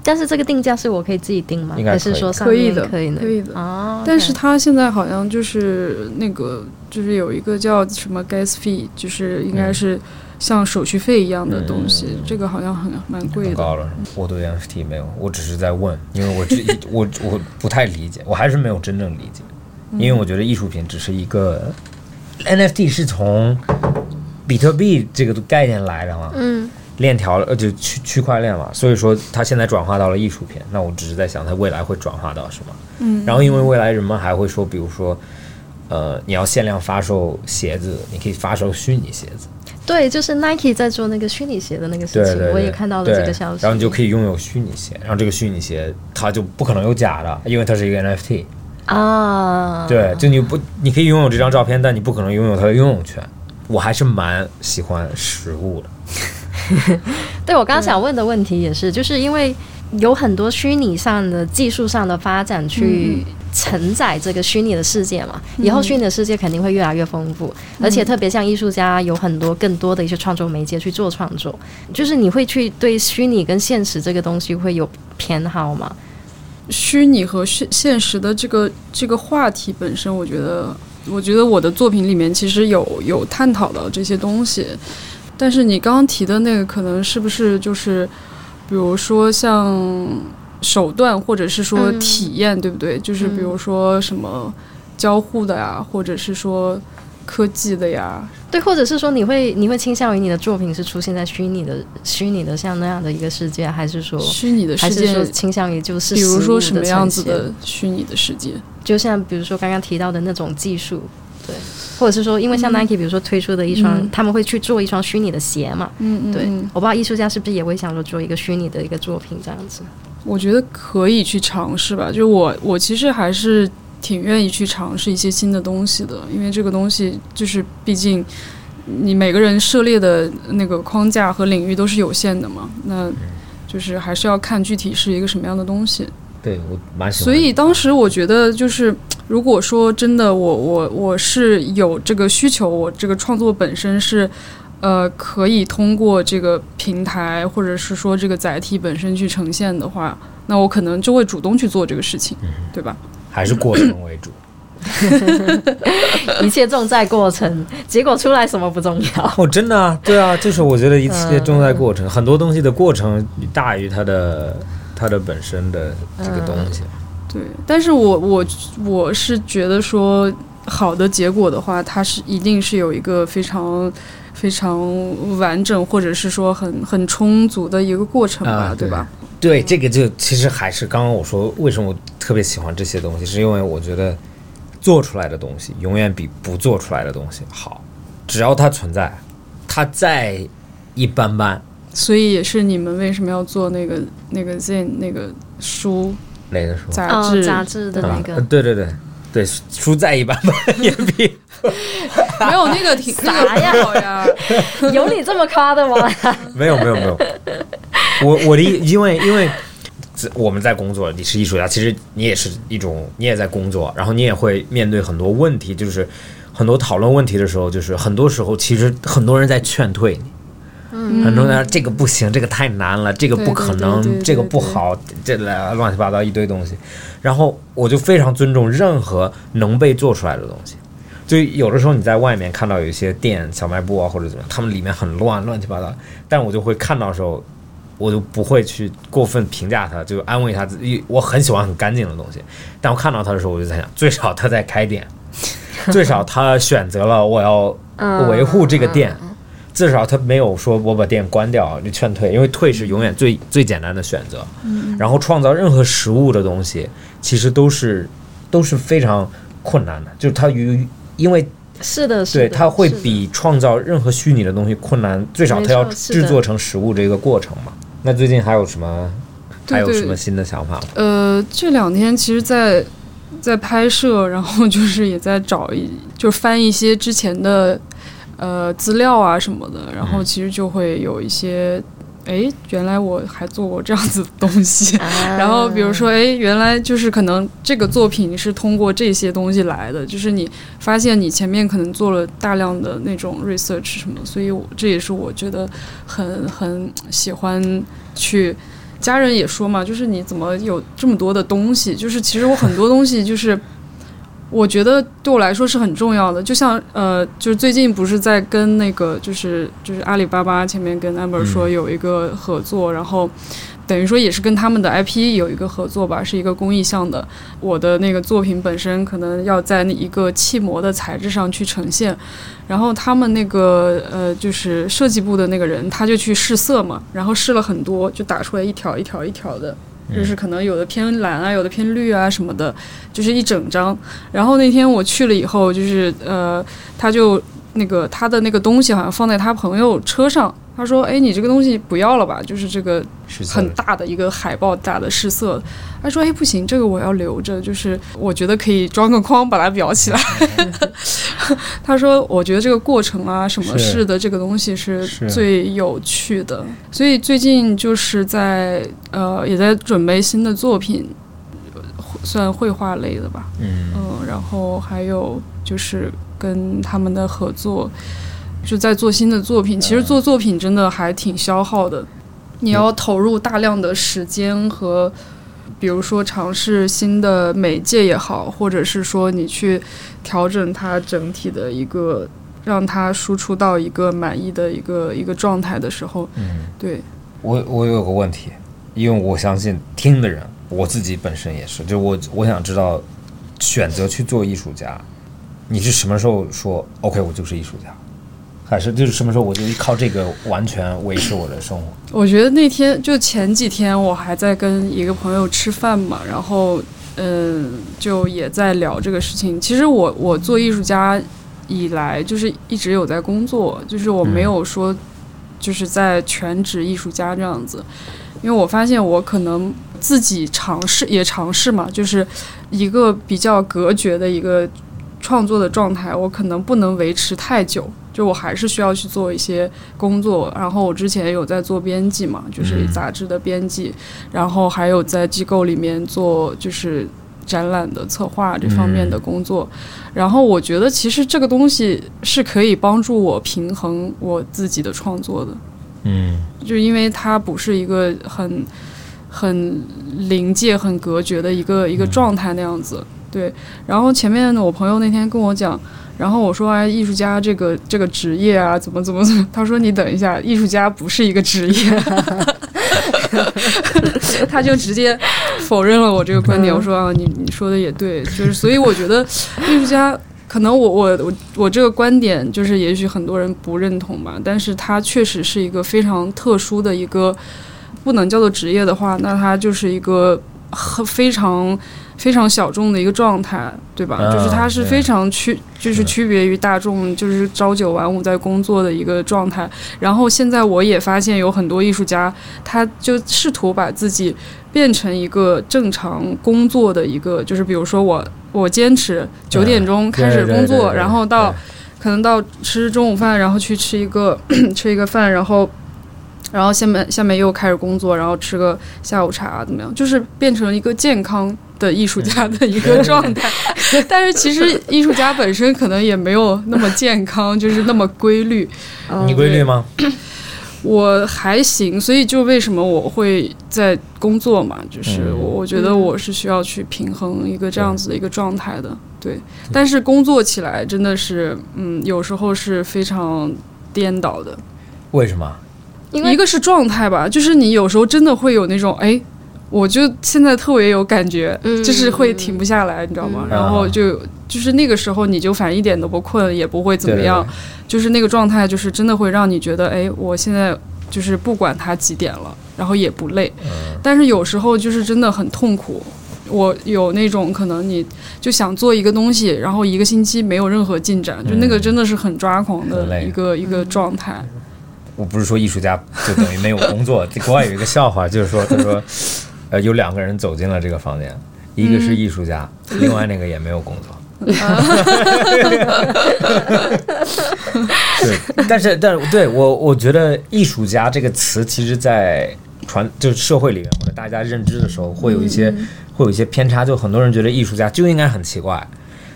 但是这个定价是我可以自己定吗？应该还是说上可以的可以的？可以的啊。但是它现在好像就是那个，就是有一个叫什么 gas fee，就是应该是像手续费一样的东西，嗯这个好像很蛮贵的。很高了，我对 NFT 没有，我只是在问，因为我这 我我不太理解，我还是没有真正理解，因为我觉得艺术品只是一个 NFT 是从比特币这个概念来的嘛，嗯链条呃就区区块链嘛，所以说它现在转化到了艺术品，那我只是在想它未来会转化到什么，嗯，然后因为未来人们还会说，比如说。呃，你要限量发售鞋子，你可以发售虚拟鞋子，对，就是 Nike 在做那个虚拟鞋的那个事情，对对对，我也看到了对这个消息。然后你就可以拥有虚拟鞋，然后这个虚拟鞋它就不可能有假的，因为它是一个 NFT。啊，对，就你不，你可以拥有这张照片，但你不可能拥有它的拥有权。我还是蛮喜欢实物的。对我刚刚想问的问题也是，就是因为有很多虚拟上的技术上的发展去承载这个虚拟的世界嘛，以后虚拟的世界肯定会越来越丰富，而且特别像艺术家有很多更多的一些创作媒介去做创作，就是你会去对虚拟跟现实这个东西会有偏好吗？虚拟和现现实的这个这个话题本身，我觉得，我觉得我的作品里面其实有有探讨到这些东西，但是你刚刚提的那个，可能是不是就是，比如说像手段，或者是说嗯体验，对不对？就是比如说什么交互的呀，或者是说科技的呀，对，或者是说你会你会倾向于你的作品是出现在虚拟的虚拟的像那样的一个世界，还是说虚拟的世界，是说倾向于就是比如说什么样子的虚拟的世界？就像比如说刚刚提到的那种技术，对，或者是说，因为像 Nike 比如说推出的一双，嗯。他们会去做一双虚拟的鞋嘛，嗯嗯，对，嗯。我不知道艺术家是不是也会想说做一个虚拟的一个作品这样子，我觉得可以去尝试吧。就我，我其实还是挺愿意去尝试一些新的东西的，因为这个东西就是毕竟你每个人涉猎的那个框架和领域都是有限的嘛，那就是还是要看具体是一个什么样的东西。对我蛮喜欢。所以当时我觉得，就是如果说真的我我我是有这个需求，我这个创作本身是。呃，可以通过这个平台，或者是说这个载体本身去呈现的话，那我可能就会主动去做这个事情，对吧？还是过程为主。一切重在过程，结果出来什么不重要。哦，真的啊，对啊，就是我觉得一切重在过程，很多东西的过程大于它的它的本身的这个东西。对，但是我我我是觉得说，好的结果的话，它是一定是有一个非常非常完整，或者是说很很充足的一个过程吧，啊对吧？对，这个就其实还是刚刚我说为什么我特别喜欢这些东西，是因为我觉得做出来的东西永远比不做出来的东西好，只要它存在，它再一般般，所以也是你们为什么要做那个那个 Zen 那个书哪个书？杂哦志？杂志的那啊个，对对对。对，书再一般般也比 没有那个挺那个 啥呀。好呀，有你这么夸的吗？没有没有没有，我我的意因为因为我们在工作，你是艺术家，其实你也是一种，你也在工作，然后你也会面对很多问题，就是很多讨论问题的时候，就是很多时候其实很多人在劝退你。很多人说这个不行，这个太难了，这个不可能，对对对对这个不好，这来乱七八糟一堆东西。然后我就非常尊重任何能被做出来的东西。就有的时候你在外面看到有一些店、小卖部啊或者怎么样，他们里面很乱，乱七八糟，但我就会看到的时候，我就不会去过分评价它，就安慰他自己。我很喜欢很干净的东西，但我看到它的时候，我就在想，最少他在开店，最少他选择了我要嗯维护这个店，至少他没有说我把店关掉就劝退，因为退是永远最最简单的选择。然后创造任何实物的东西，其实都是都是非常困难的，就是它与因为是的，是对的，是的它会比创造任何虚拟的东西困难，最少它要制作成实物这个过程嘛。那最近还有什么还有对对什么新的想法吗？呃，这两天其实在，在拍摄，然后就是也在找一，就翻一些之前的呃资料啊什么的，然后其实就会有一些，哎，原来我还做过这样子的东西。啊然后 比如说，哎，原来就是可能这个作品是通过这些东西来的，就是你发现你前面可能做了大量的那种 research 什么，所以我这也是我觉得很很喜欢去。家人也说嘛，就是你怎么有这么多的东西？就是其实我很多东西就是。我觉得对我来说是很重要的，就像呃，就是最近不是在跟那个就是就是阿里巴巴前面跟 Amber 说嗯有一个合作，然后等于说也是跟他们的 IP 有一个合作吧，是一个公益项的。我的那个作品本身可能要在那一个气模的材质上去呈现，然后他们那个呃就是设计部的那个人他就去试色嘛，然后试了很多，就打出来一条一条一条的。就是可能有的偏蓝啊，有的偏绿啊什么的，就是一整张。然后那天我去了以后，就是呃，他就那个他的那个东西好像放在他朋友车上，他说：“哎，你这个东西不要了吧？就是这个很大的一个海报大的试色。”他说：“哎，不行，这个我要留着，就是我觉得可以装个框把它裱起来。”他说：“我觉得这个过程啊，什么事的这个东西是是最有趣的。所以最近就是在呃，也在准备新的作品，呃算绘画类的吧。嗯嗯，然后还有就是跟他们的合作，就在做新的作品。其实做作品真的还挺消耗的，你要投入大量的时间和，比如说尝试新的媒介也好，或者是说你去调整它整体的一个，让它输出到一个满意的一个一个状态的时候，嗯，对，我我有个问题，因为我相信听的人，我自己本身也是，就我我想知道，选择去做艺术家，你是什么时候说 OK 我就是艺术家，还是就是什么时候我就靠这个完全维持我的生活？我觉得那天就前几天我还在跟一个朋友吃饭嘛，然后嗯，就也在聊这个事情。其实我我做艺术家以来，就是一直有在工作，就是我没有说就是在全职艺术家这样子，因为我发现我可能自己尝试也尝试嘛，就是一个比较隔绝的一个创作的状态，我可能不能维持太久。就我还是需要去做一些工作，然后我之前有在做编辑嘛，就是嗯。杂志的编辑，然后还有在机构里面做就是展览的策划这方面的工作，然后我觉得其实这个东西是可以帮助我平衡我自己的创作的，嗯。就因为它不是一个很很临界、很隔绝的一个一个状态那样子。对，然后前面我朋友那天跟我讲，然后我说啊，艺术家这个这个职业啊，怎么怎么怎么？他说你等一下，艺术家不是一个职业，他就直接否认了我这个观点。我说啊，你你说的也对，就是所以我觉得艺术家可能我我我我这个观点就是，也许很多人不认同吧，但是它确实是一个非常特殊的一个，不能叫做职业的话，那它就是一个很非常非常小众的一个状态，对吧？啊就是它是非常区，就是区别于大众，就是朝九晚五在工作的一个状态。然后现在我也发现有很多艺术家，他就试图把自己变成一个正常工作的一个，就是比如说我我坚持九点钟开始工作，然后到可能到吃中午饭，然后去吃一个 吃一个饭，然后然后下面下面又开始工作，然后吃个下午茶怎么样？就是变成一个健康的艺术家的一个状态。但是其实艺术家本身可能也没有那么健康，就是那么规律。你规律吗？我还行，所以就为什么我会在工作嘛，就是嗯我我觉得我是需要去平衡一个这样子的一个状态的，对。但是工作起来真的是，嗯，有时候是非常颠倒的。为什么？因为一个是状态吧，就是你有时候真的会有那种，哎，我就现在特别有感觉，嗯就是会停不下来，你知道吗？嗯然后就就是那个时候你就反正一点都不困，也不会怎么样，对对就是那个状态，就是真的会让你觉得，哎，我现在就是不管它几点了，然后也不累，嗯但是有时候就是真的很痛苦。我有那种可能，你就想做一个东西，然后一个星期没有任何进展，就那个嗯真的是很抓狂的一个一个状态。我不是说艺术家就等于没有工作。国外有一个笑话，就是说，他说，呃，有两个人走进了这个房间，一个是艺术家，另外那个也没有工作。对，但是但是对我我觉得艺术家这个词，其实在传就是社会里面或者大家认知的时候，会有一些、会有一些偏差。就很多人觉得艺术家就应该很奇怪，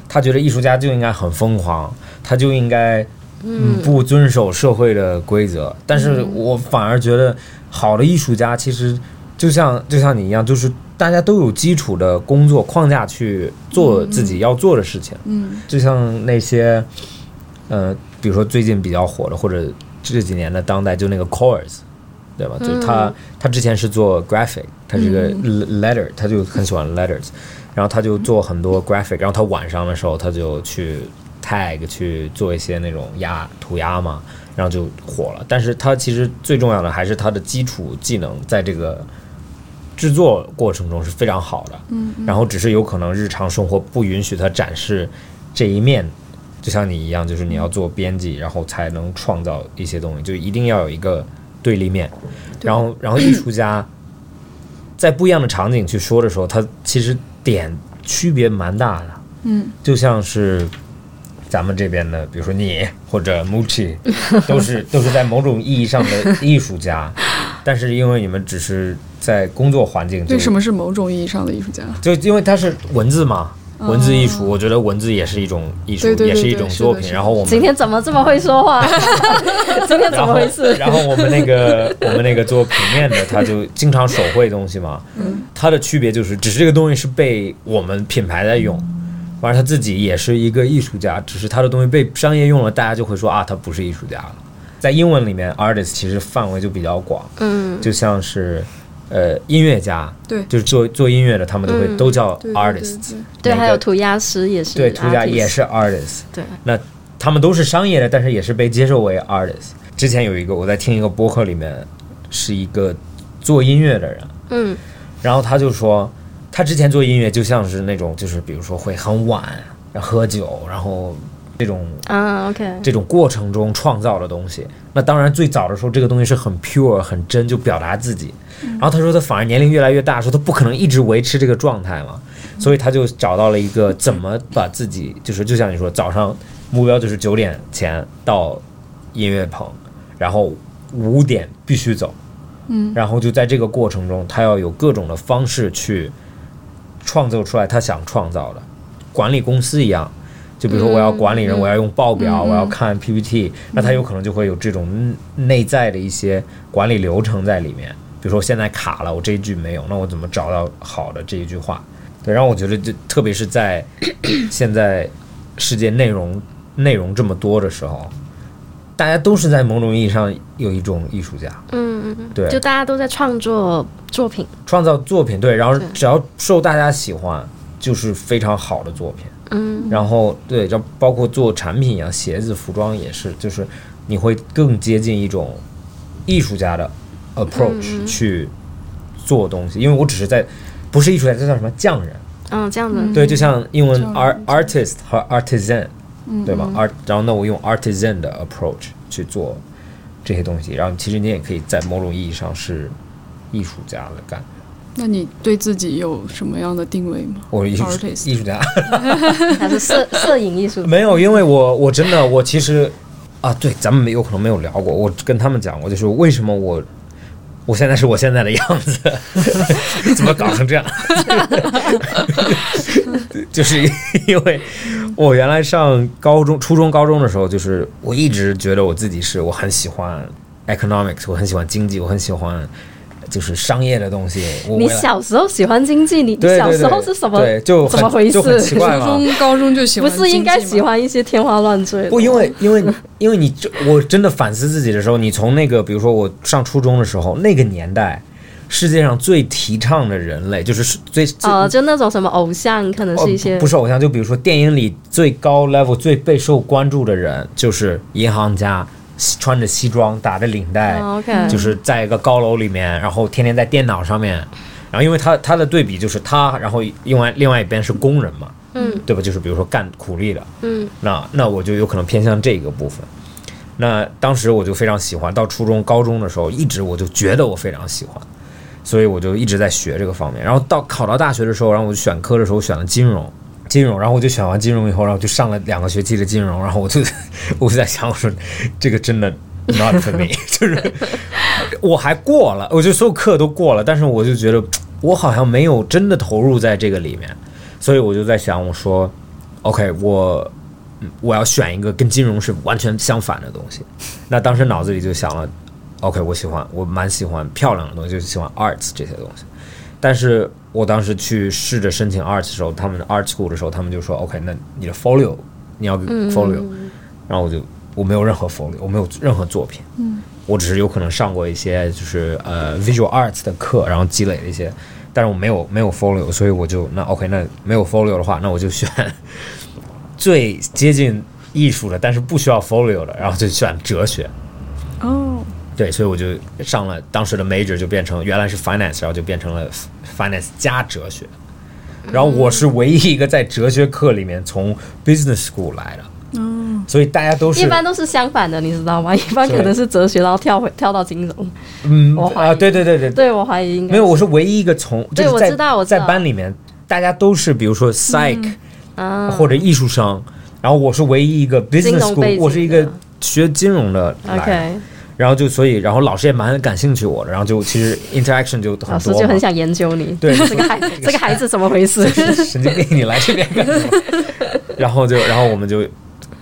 他觉得艺术家就应该很疯狂，他就应该嗯不遵守社会的规则。但是我反而觉得好的艺术家其实就像就像你一样，就是大家都有基础的工作框架去做自己要做的事情。嗯就像那些，呃，比如说最近比较火的，或者这几年的当代，就那个 Coors，对吧？就他他之前是做 graphic，他是个 letter，他就很喜欢 letters，然后他就做很多 graphic，然后他晚上的时候他就去 tag 去做一些那种压涂鸦嘛，然后就火了。但是他其实最重要的还是他的基础技能在这个。制作过程中是非常好的，嗯，然后只是有可能日常生活不允许他展示这一面，就像你一样，就是你要做编辑，然后才能创造一些东西，就一定要有一个对立面。然后，然后艺术家 在不一样的场景去说的时候，他其实点区别蛮大的。嗯，就像是咱们这边的，比如说你或者 Muchi，都是都是在某种意义上的艺术家，但是因为你们只是在工作环境就，为什么是某种意义上的艺术家？就因为它是文字嘛，文字艺术，我觉得文字也是一种艺术，对对对也是一种作品。然后我们今天怎么这么会说话？今天怎么回事？然后我们那个 我们那个做平面的，他就经常手绘东西嘛，它的区别就是，只是这个东西是被我们品牌在用。完了，他自己也是一个艺术家，只是他的东西被商业用了，大家就会说啊，他不是艺术家了。在英文里面，artist 其实范围就比较广，嗯，就像是呃音乐家，对。就是做做音乐的，他们都会、嗯都叫对对还有涂鸦师也是，对，涂鸦也是 artists。对，那他们都是商业的，但是也是被接受为 artist。之前有一个我在听一个播客里面，是一个做音乐的人，嗯。然后他就说，他之前做音乐就像是那种，就是比如说会很晚然后喝酒，然后这种啊，OK，这种过程中创造的东西。那当然最早的时候，这个东西是很 pure 很真，就表达自己。然后他说，他反而年龄越来越大的时候，他不可能一直维持这个状态嘛，所以他就找到了一个怎么把自己，就是就像你说，早上目标就是九点前到音乐棚，然后五点必须走。嗯，然后就在这个过程中，他要有各种的方式去创作出来他想创造的，管理公司一样。就比如说，我要管理人，嗯我要用报表，嗯我要看 PPT，那他有可能就会有这种内在的一些管理流程在里面。比如说，现在卡了，我这一句没有，那我怎么找到好的这一句话？对，然后我觉得就特别是在现在世界内容内容这么多的时候，大家都是在某种意义上有一种艺术家，嗯嗯嗯，对，就大家都在创作作品，创造作品，对，然后只要受大家喜欢，就是非常好的作品。嗯，然后对，就包括做产品啊，鞋子、服装也是，就是你会更接近一种艺术家的 approach 去做东西，因为我只是在不是艺术家，这叫什么匠人？嗯，这样子，对，就像英文 art artist 和 artisan，嗯对吧？art，然后那我用 artisan 的 approach 去做这些东西，然后其实你也可以在某种意义上是艺术家的感觉。那你对自己有什么样的定位吗？我艺术艺术家还是摄摄影艺术？没有，因为我我真的我其实啊，对，咱们没有可能没有聊过。我跟他们讲过，就是为什么我我现在是我现在的样子，怎么搞成这样？就是因为我原来上高中、初中、高中的时候，就是我一直觉得我自己是我很喜欢 economics，我很喜欢经济，我很喜欢就是商业的东西。你小时候喜欢经济，你对对小时候是什么？对，就怎么回事初。中、高中就喜欢不，是应该喜？欢一些天花乱坠的？不，因为因为因为你这我真的反思自己的时候，你从那个比如说我上初中的时候，那个年代，世界上最提倡的人类就是最最呃，就那种什么偶像，可能哦是一些不不是偶像，就比如说电影里最高 level 最备受关注的人，就是银行家，西穿着西装，打着领带，就是在一个高楼里面，然后天天在电脑上面，然后因为他他的对比就是他，然后另外另外一边是工人嘛，嗯对吧？就是比如说干苦力的，嗯那那我就有可能偏向这个部分。那当时我就非常喜欢，到初中、高中的时候，一直我就觉得我非常喜欢，所以我就一直在学这个方面。然后到考到大学的时候，然后我就选科的时候选了金融，金融，然后我就选完金融以后，然后就上了两个学期的金融，然后我就 我就在想，我说这个真的 not for me，就是我还过了，我就所有课都过了，但是我就觉得我好像没有真的投入在这个里面，所以我就在想，我说 OK，我我要选一个跟金融是完全相反的东西。那当时脑子里就想了，OK，我喜欢，我蛮喜欢漂亮的东西，就喜欢 arts 这些东西。但是我当时去试着申请 arts 的时候，他们的 art school 的时候，他们就说 OK，那你的 folio 你要嗯。folio，、然后我就我没有任何 folio，我没有任何作品，嗯，我只是有可能上过一些就是呃 visual arts 的课，然后积累了一些，但是我没有没有 folio，所以我就那 OK，那没有 folio 的话，那我就选最接近艺术的，但是不需要 folio 的，然后就选哲学。哦，对，所以我就上了当时的 major，就变成原来是 finance，然后就变成了 finance 加哲学。然后我是唯一一个在哲学课里面从 business school 来的，嗯，所以大家都是一般都是相反的，你知道吗？一般可能是哲学，然后跳回跳到金融。嗯啊，我怀疑对对对对，对我怀疑应该没有，我是唯一一个从就是在对我知道我在班里面大家都是比如说 psych、啊或者艺术生，然后我是唯一一个 business school，我是一个学金融的来的。OK，然后就所以，然后老师也蛮感兴趣我的，然后就其实 interaction 就很多。老师就很想研究你，对这个孩这个孩子怎么回事？神经病，你来这边干什么？然后就，然后我们就，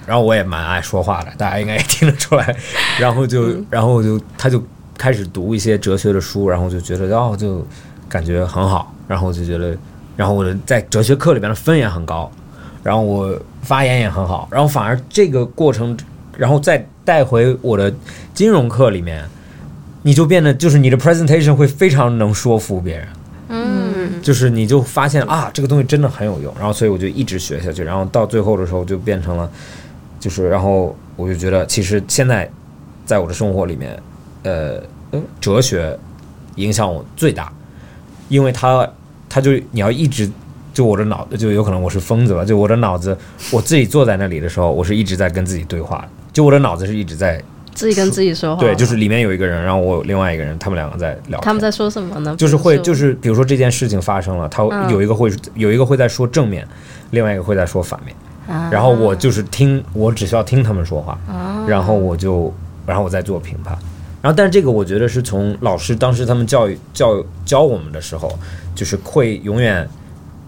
然后我也蛮爱说话的，大家应该也听得出来。然后就，然后就，他就开始读一些哲学的书，然后就觉得，哦，就感觉很好，然后就觉得，然后我的在哲学课里边的分也很高，然后我发言也很好，然后反而这个过程，然后再带回我的金融课里面，你就变得就是你的 presentation 会非常能说服别人。嗯，就是你就发现啊，这个东西真的很有用，然后所以我就一直学下去，然后到最后的时候就变成了，就是然后我就觉得其实现在在我的生活里面，呃，呃哲学影响我最大，因为它它就你要一直就我的脑子就有可能我是疯子吧，就我的脑子我自己坐在那里的时候，我是一直在跟自己对话的，就我的脑子是一直在自己跟自己说话。对，就是里面有一个人，然后我有另外一个人，他们两个在聊天，他们在说什么呢？就是会，就是比如说这件事情发生了，他嗯有一个会有一个会在说正面，另外一个会在说反面，啊然后我就是听，我只需要听他们说话，啊然后我就，然后我再做评判。然后，但是这个我觉得是从老师当时他们教育教教我们的时候，就是会永远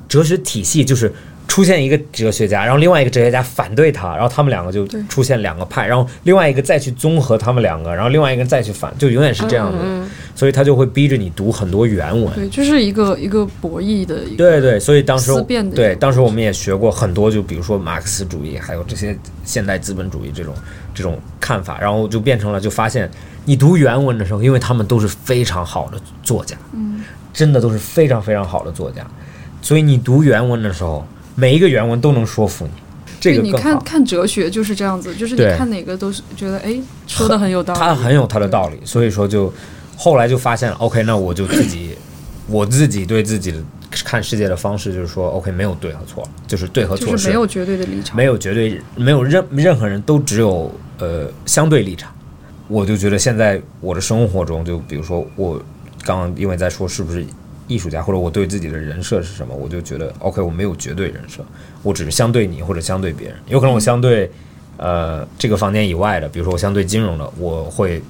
哲学体系就是出现一个哲学家，然后另外一个哲学家反对他，然后他们两个就出现两个派，然后另外一个再去综合他们两个，然后另外一个再去反，就永远是这样的，嗯所以他就会逼着你读很多原文。对，就是一个一个博弈的一个，对对，所以当时对当时我们也学过很多，就比如说马克思主义，还有这些现代资本主义这种这种看法，然后就变成了就发现你读原文的时候，因为他们都是非常好的作家，嗯，真的都是非常非常好的作家，所以你读原文的时候，每一个原文都能说服你，这个你。看看哲学就是这样子，就是你看哪个都是觉得哎说的很有道理，他很有他的道理，所以说就后来就发现了，OK，那我就自己我自己对自己的看世界的方式就是说，OK，没有对和错，就是对和错就是没有绝对的立场，没有绝对，没有任任何人都只有呃相对立场。我就觉得现在我的生活中，就比如说我刚刚因为在说是不是艺术家，或者我对自己的人设是什么，我就觉得 OK，我没有绝对人设，我只是相对你或者相对别人，有可能我相对呃这个房间以外的，比如说我相对金融的，我会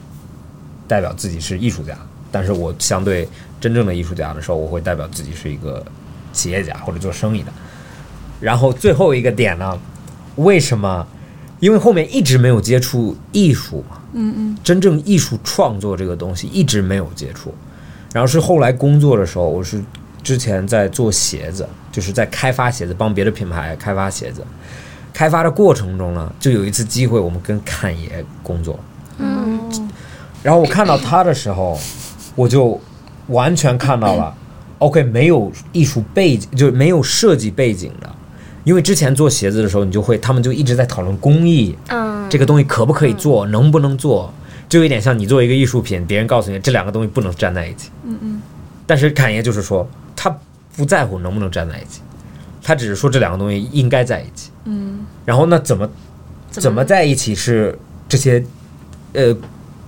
代表自己是艺术家，但是我相对真正的艺术家的时候，我会代表自己是一个企业家或者做生意的。然后最后一个点呢，为什么？因为后面一直没有接触艺术嘛，嗯嗯，真正艺术创作这个东西一直没有接触。然后是后来工作的时候，我是之前在做鞋子，就是在开发鞋子，帮别的品牌开发鞋子。开发的过程中呢，就有一次机会，我们跟侃爷工作，嗯，然后我看到他的时候，我就完全看到了，OK，没有艺术背景，就是没有设计背景的。因为之前做鞋子的时候，你就会，他们就一直在讨论工艺，嗯，这个东西可不可以做，能不能做，就有点像你做一个艺术品，别人告诉你这两个东西不能粘在一起。嗯嗯，但是侃爷就是说，他不在乎能不能粘在一起，他只是说这两个东西应该在一起。嗯，然后那怎么怎么在一起是这些呃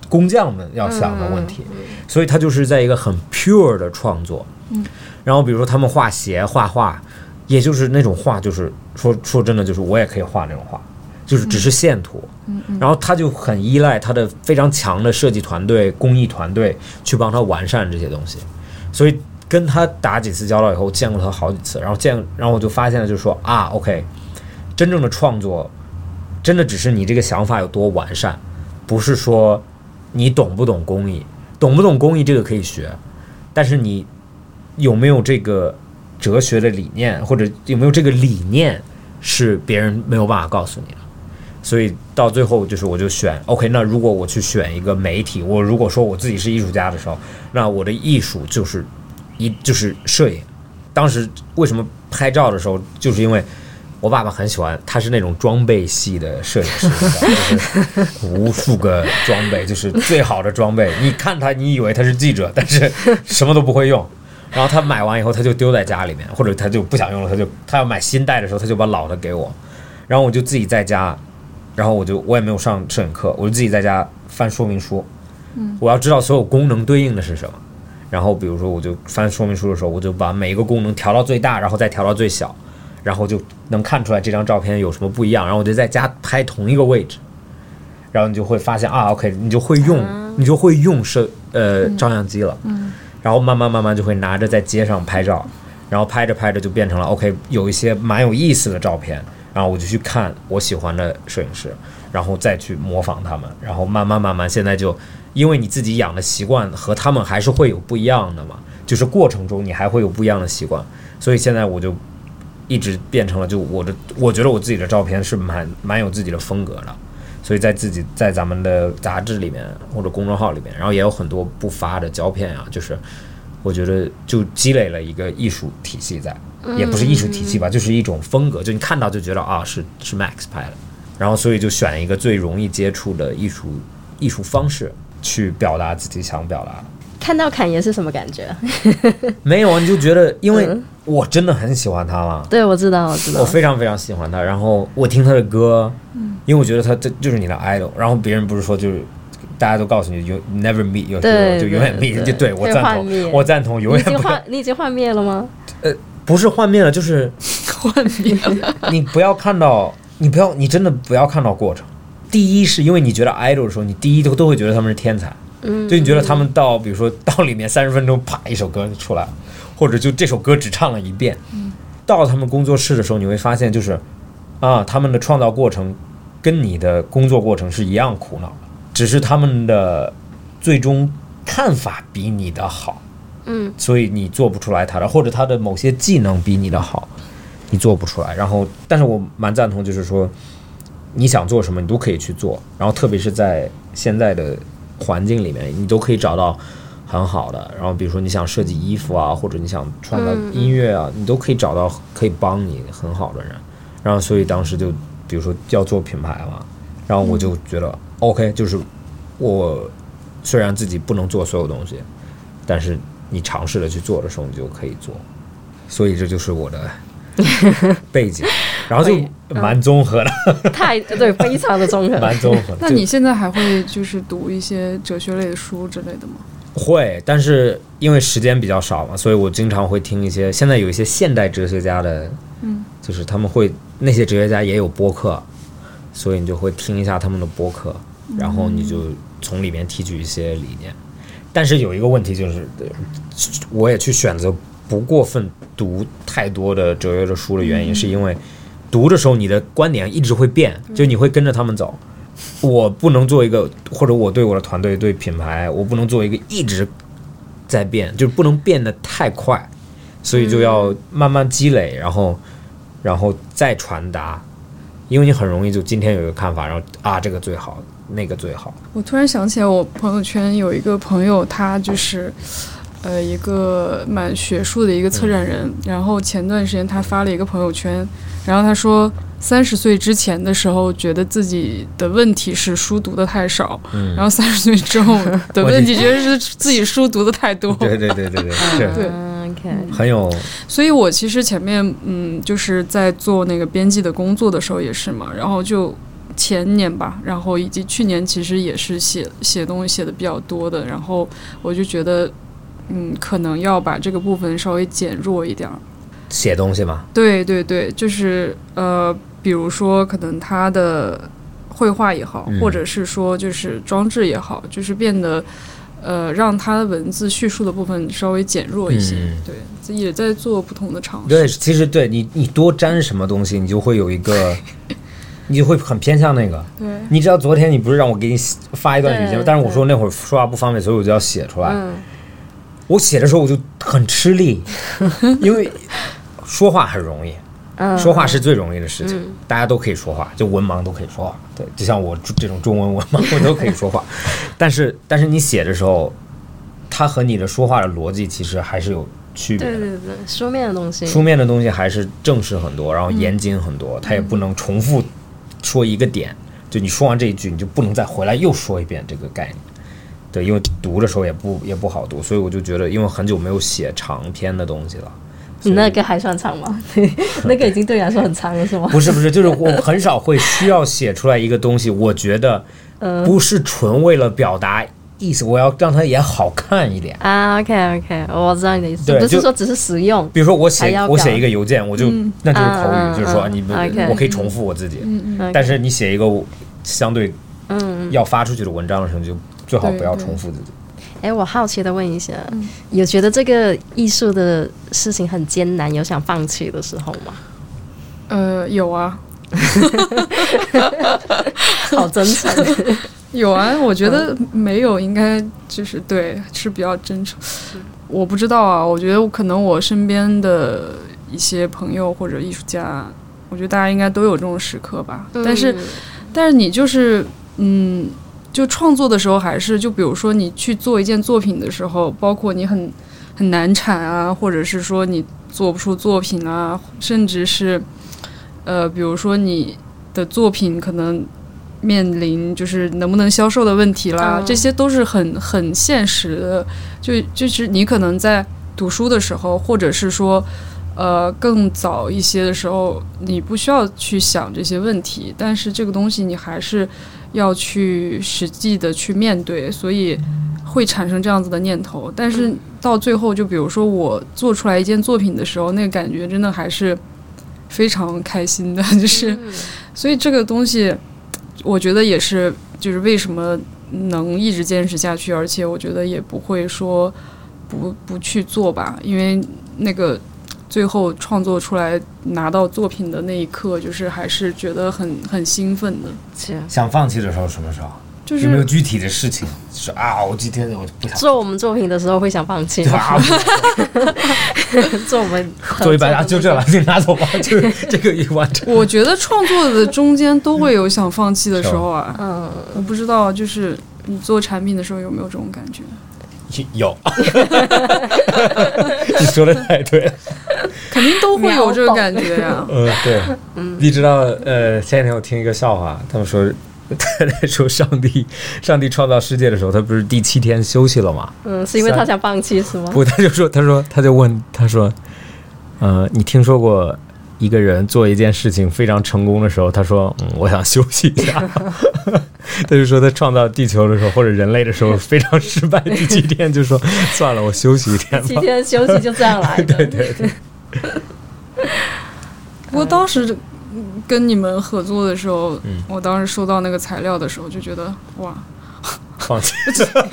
工匠们要想的问题，所以他就是在一个很 pure 的创作。嗯，然后比如说他们画鞋、画画，也就是那种画，就是说说真的，就是我也可以画那种画，就是只是线图。嗯然后他就很依赖他的非常强的设计团队、工艺团队去帮他完善这些东西，所以跟他打几次交道以后，见过他好几次，然后见，然后我就发现了，就是说啊，OK，真正的创作，真的只是你这个想法有多完善，不是说你懂不懂工艺，懂不懂工艺这个可以学，但是你有没有这个哲学的理念，或者有没有这个理念，是别人没有办法告诉你的。所以到最后就是我就选 OK，那如果我去选一个媒体，我如果说我自己是艺术家的时候，那我的艺术就是一就是摄影。当时为什么拍照的时候，就是因为我爸爸很喜欢，他是那种装备系的摄影师，就是无数个装备，就是最好的装备。你看他，你以为他是记者，但是什么都不会用。然后他买完以后，他就丢在家里面，或者他就不想用了，他就他要买新带的时候，他就把老的给我。然后我就自己在家，然后我就我也没有上摄影课，我就自己在家翻说明书。嗯，我要知道所有功能对应的是什么。然后比如说，我就翻说明书的时候，我就把每一个功能调到最大，然后再调到最小，然后就能看出来这张照片有什么不一样。然后我就在家拍同一个位置，然后你就会发现啊，OK，你就会用，你就会用摄呃照相机了。嗯，然后慢慢慢慢就会拿着在街上拍照，然后拍着拍着就变成了 OK，有一些蛮有意思的照片，然后我就去看我喜欢的摄影师，然后再去模仿他们，然后慢慢慢慢，现在就因为你自己养的习惯和他们还是会有不一样的嘛，就是过程中你还会有不一样的习惯，所以现在我就一直变成了就我的，我觉得我自己的照片是蛮蛮有自己的风格的。所以在自己在咱们的杂志里面或者公众号里面，然后也有很多不发的胶片啊，就是我觉得就积累了一个艺术体系在，也不是艺术体系吧，就是一种风格，就你看到就觉得啊是是 Max 拍的，然后所以就选一个最容易接触的艺术艺术方式去表达自己想表达的。看到侃爷是什么感觉？没有啊，你就觉得，因为嗯我真的很喜欢他嘛，对，我知道，我知道我。非常非常喜欢他，然后我听他的歌，因为我觉得他这就是你的 idol，然后别人不是说就是大家都告诉你 you never meet your hero，就永远 meet，对就对我赞同，我赞同，永远不要经幻，你已经幻灭了吗？不是幻灭了，就是幻灭了，你不要看到，你不要，你真的不要看到过程。第一是因为你觉得 idol 的时候，你第一都都会觉得他们是天才，嗯，就你觉得他们到比如说到里面三十分钟，啪一首歌就出来了，或者就这首歌只唱了一遍。嗯到他们工作室的时候，你会发现就是啊，他们的创造过程跟你的工作过程是一样苦恼的，只是他们的最终看法比你的好。嗯，所以你做不出来他的，或者他的某些技能比你的好，你做不出来。然后，但是我蛮赞同，就是说你想做什么，你都可以去做。然后，特别是在现在的环境里面，你都可以找到很好的。然后比如说你想设计衣服啊，或者你想创造嗯音乐啊，你都可以找到可以帮你很好的人。然后所以当时就比如说要做品牌嘛，然后我就觉得、OK，就是我虽然自己不能做所有东西，但是你尝试着去做的时候，你就可以做。所以这就是我的 背景，然后就蛮综合的，太对，非常的综合。蛮综合的。那你现在还会就是读一些哲学类的书之类的吗？会，但是因为时间比较少嘛，所以我经常会听一些现在有一些现代哲学家的，嗯，就是他们会那些哲学家也有播客，所以你就会听一下他们的播客，然后你就从里面提取一些理念。但是有一个问题就是，呃我也去选择不过分读太多的哲学的书的原因，是因为读的时候你的观点一直会变，就你会跟着他们走。我不能做一个，或者我对我的团队、对品牌，我不能做一个一直在变，就是不能变得太快，所以就要慢慢积累，然后，然后再传达，因为你很容易就今天有一个看法，然后啊这个最好，那个最好，我突然想起来，我朋友圈有一个朋友，他就是，呃，一个蛮学术的一个策展人。然后前段时间他发了一个朋友圈，然后他说，三十岁之前的时候，觉得自己的问题是书读的太少，嗯然后三十岁之后的问题，觉得是自己书读的太多。对对对对对，是对很有所以我其实前面嗯，就是在做那个编辑的工作的时候也是嘛，然后就前年吧，然后以及去年其实也是写写东西写的比较多的，然后我就觉得嗯，可能要把这个部分稍微减弱一点儿。写东西嘛，对对对，就是呃，比如说可能他的绘画也好，嗯或者是说就是装置也好，就是变得。呃，让他的文字叙述的部分稍微减弱一些，嗯对，也在做不同的尝试。对，其实对你你多沾什么东西，你就会有一个，你就会很偏向那个。对，你知道昨天你不是让我给你发一段语音吗？但是我说那会儿说话不方便，所以我就要写出来。嗯，我写的时候我就很吃力，因为说话很容易，嗯说话是最容易的事情，嗯大家都可以说话，就文盲都可以说话。对，就像我这种中文文盲，我都可以说话。但是，但是你写的时候，它和你的说话的逻辑其实还是有区别的。对对对，书面的东西，书面的东西还是正式很多，然后严谨很多，它也不能重复说一个点。就你说完这一句，你就不能再回来又说一遍这个概念。对，因为读的时候也不也不好读，所以我就觉得，因为很久没有写长篇的东西了。你那个还算长吗？那个已经对你来说很长了，是吗？不是不是，就是我很少会需要写出来一个东西，我觉得嗯不是纯为了表达意思，我要让它也好看一点。啊，OK OK，我知道你的意思，对就不是说只是实用，比如说我写我写一个邮件，我就、嗯那就是口语，就是说嗯你们我可以重复我自己。但是你写一个相对嗯，要发出去的文章的时候，就最好不要重复自己。哎，我好奇的问一下，嗯有觉得这个艺术的事情很艰难，有想放弃的时候吗？呃，有啊，好真诚，有啊，我觉得没有，应该就是对，是比较真诚。我不知道啊，我觉得可能我身边的一些朋友或者艺术家，我觉得大家应该都有这种时刻吧。但是，嗯但是你就是，嗯，就创作的时候，还是就比如说你去做一件作品的时候，包括你很很难产啊，或者是说你做不出作品啊，甚至是，呃，比如说你的作品可能面临就是能不能销售的问题啦，嗯这些都是很很现实的。就就是你可能在读书的时候，或者是说。呃，更早一些的时候，你不需要去想这些问题，但是这个东西你还是要去实际的去面对，所以会产生这样子的念头。但是到最后，就比如说我做出来一件作品的时候，那个感觉真的还是非常开心的，就是所以这个东西，我觉得也是，就是为什么能一直坚持下去，而且我觉得也不会说不不去做吧，因为那个最后创作出来拿到作品的那一刻，就是还是觉得很很兴奋的，想放弃的时候什么时候？就是有没有具体的事情？就是啊，我今天我就不想做我们作品的时候会想放弃 做我们合做一百啊，就这了，你拿走吧，就 是这个一完成。我觉得创作的中间都会有想放弃的时候啊，嗯，我不知道，就是你做产品的时候有没有这种感觉？有，你说的太对了。肯定都会有这个感觉呀、嗯，对，你知道，呃，前几天我听一个笑话，他们说，他在说上帝，上帝创造世界的时候，他不是第七天休息了吗？嗯，是因为他想放弃是吗？不，他就说，他说，他就问，他说，呃，你听说过一个人做一件事情非常成功的时候，他说，嗯，我想休息一下。他就说他创造地球的时候，或者人类的时候非常失败，第七天就说算了，我休息一天吧。七天休息就这样来的。对对对，不过当时嗯跟你们合作的时候，嗯我当时收到那个材料的时候，就觉得哇，放弃。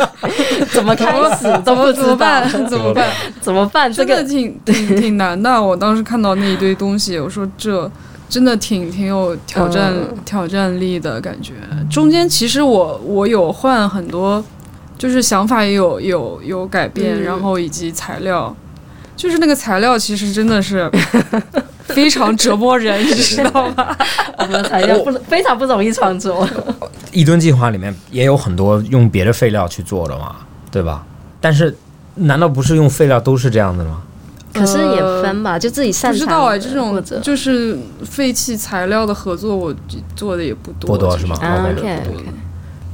怎么开始都不知道怎么办？怎么办？怎么办？这个挺挺挺难的。我当时看到那一堆东西，我说这真的挺挺有挑战、嗯挑战力的感觉。中间其实我我有换很多，就是想法也有有有改变，嗯然后以及材料，就是那个材料其实真的是 非常折磨人，你知道吗？我们的材料不非常不容易创作。一吨计划里面也有很多用别的废料去做的嘛，对吧？但是难道不是用废料都是这样的吗？可是也分吧，就自己擅长。不知道哎，这种就是废弃材料的合作，我做的也不多，不多是吗啊 OK，OK 不多 OK，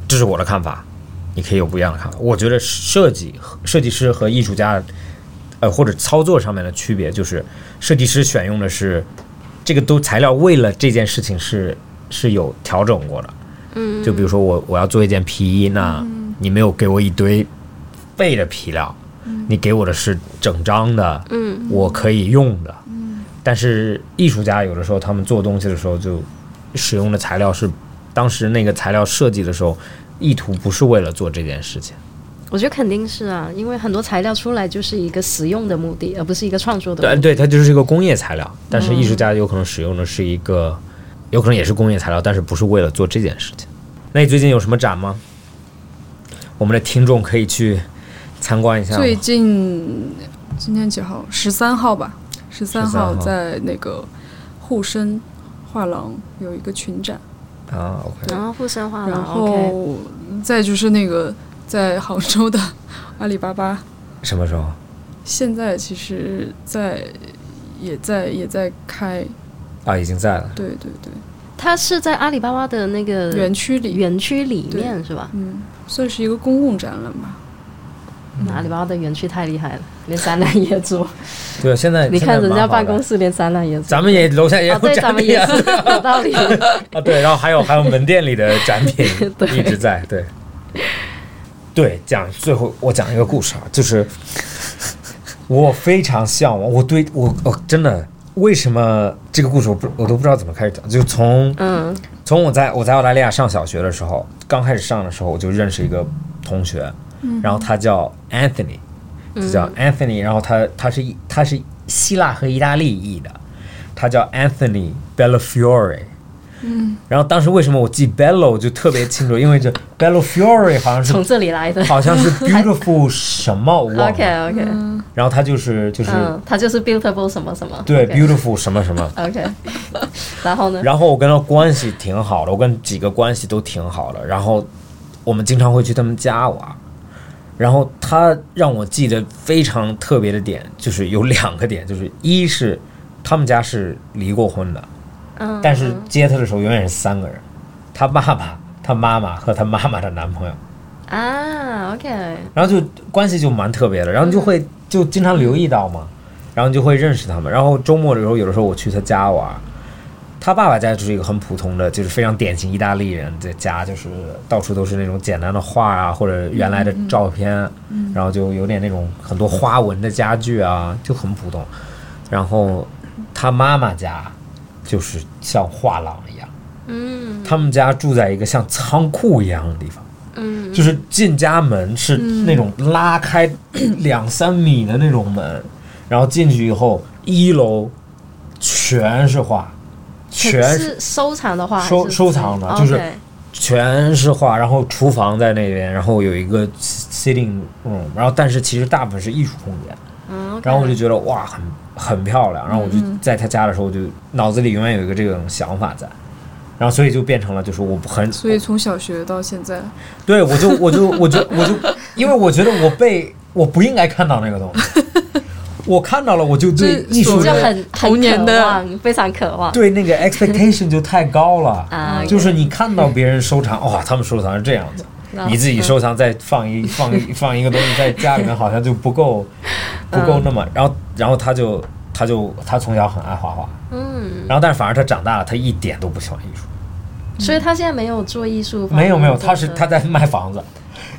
这是我的看法，你可以有不一样的看法。我觉得设计设计师和艺术家，呃，或者操作上面的区别就是，设计师选用的是这个都材料，为了这件事情是是有调整过的。嗯，就比如说我我要做一件皮衣，那你没有给我一堆废的皮料，你给我的是整张的，嗯，我可以用的。但是艺术家有的时候他们做东西的时候就使用的材料是当时那个材料设计的时候意图不是为了做这件事情。我觉得肯定是啊，因为很多材料出来就是一个实用的目的，而不是一个创作的目的。对对，它就是一个工业材料，但是艺术家有可能使用的是一个，有可能也是工业材料，但是不是为了做这件事情。那你最近有什么展吗？我们的听众可以去参观一下。最近今天几号？十三号吧，十三号在那个沪深画廊有一个群展，啊，OK，然后沪深画廊，OK，后再就是那个在杭州的 阿里巴巴，什么时候？现在其实在也在也在开，啊，已经在了。对对对，它是在阿里巴巴的那个园区里，园区里面是吧？嗯，算是一个公共展览吧。阿里巴巴的园区太厉害了，连展览也做。对，现在你看人家办公室，连展览也做。咱们也楼下也啊，对，有展咱们。也是有道理。啊，对，然后还有还有门店里的展品 对一直在，对，对，讲最后我讲一个故事啊，就是 我非常向往，我对我我真的为什么这个故事我不我都不知道怎么开始讲，就从嗯。从我在我在澳大利亚上小学的时候，刚开始上的时候，我就认识一个同学，然后他叫 Anthony，就叫 Anthony，然后他他是他是希腊和意大利裔的，他叫 Anthony Bellafiore。嗯，然后当时为什么我记 Bello 就特别清楚，因为这 Bellafiore 好像是从这里来的。好像是 beautiful 什么我忘了 OK OK，然后他就是就是、嗯，它就是 beautiful 什么什么。对 beautiful 什么什么，OK，然后呢？然后我跟他关系挺好的，我跟几个关系都挺好的。然后我们经常会去他们家玩。然后他让我记得非常特别的点，就是有两个点，就是一是他们家是离过婚的，嗯，但是接他的时候永远是三个人，他爸爸、他妈妈和他妈妈的男朋友，啊，OK，然后就关系就蛮特别的，然后就会就经常留意到嘛，然后就会认识他们。然后周末的时候，有的时候我去他家玩，他爸爸家就是一个很普通的，就是非常典型意大利人的家，就是到处都是那种简单的画啊，或者原来的照片，然后就有点那种很多花纹的家具啊，就很普通。然后他妈妈家就是像画廊一样，嗯。他们家住在一个像仓库一样的地方。嗯，就是进家门是那种拉开两三米的那种门，然后进去以后，一楼全是画，全是是收藏的画，收收藏的就是全是画，然后厨房在那边，然后有一个 sitting room，然后但是其实大部分是艺术空间，嗯，然后我就觉得哇，很很漂亮，然后我就在他家的时候，我就脑子里永远有一个这种想法在，然后所以就变成了就是我不很，所以从小学到现在，对我就我就我就 我就，因为我觉得我被我不应该看到那个东西，我看到了我就对艺术的就很童年的非常渴望。对那个 expectation 就太高了，啊就是你看到别人收藏，哇，他们收藏是这样子。你自己收藏再放一 放一放一个东西在家里面，好像就不够不够那么。然后然后他就他就他从小很爱画画，嗯，然后但是反而他长大了，他一点都不喜欢艺术。所以他现在没有做艺术没有没有，他是他在卖房子。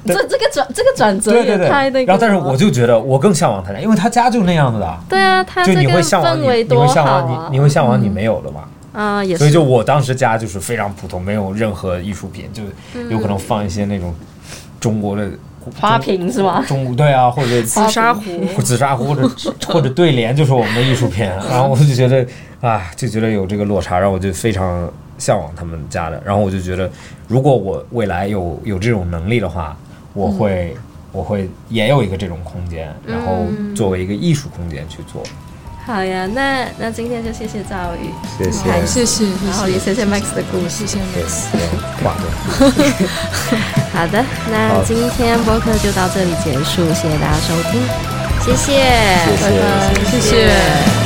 这这个转这个转折对对对，也太那个。然后但是我就觉得我更向往他家，因为他家就那样子的，对啊，他就你这个会向往你会向！往你你会向往你没有的嘛。啊，也是，所以就我当时家就是非常普通，没有任何艺术品，就有可能放一些那种中国的花瓶是吗？中对啊，或者紫砂壶，紫砂壶或者 或者对联就是我们的艺术品，然后我就觉得啊，就觉得有这个落差，然后我就非常向往他们家的，然后我就觉得，如果我未来有有这种能力的话，我会、我会也有一个这种空间，然后作为一个艺术空间去做。好呀，那那今天就谢谢赵宇，谢谢。好谢谢然后也谢谢 Max 的故事。谢谢 Max。好的，那今天播客就到这里结束，谢谢大家收听，谢谢，谢谢谢谢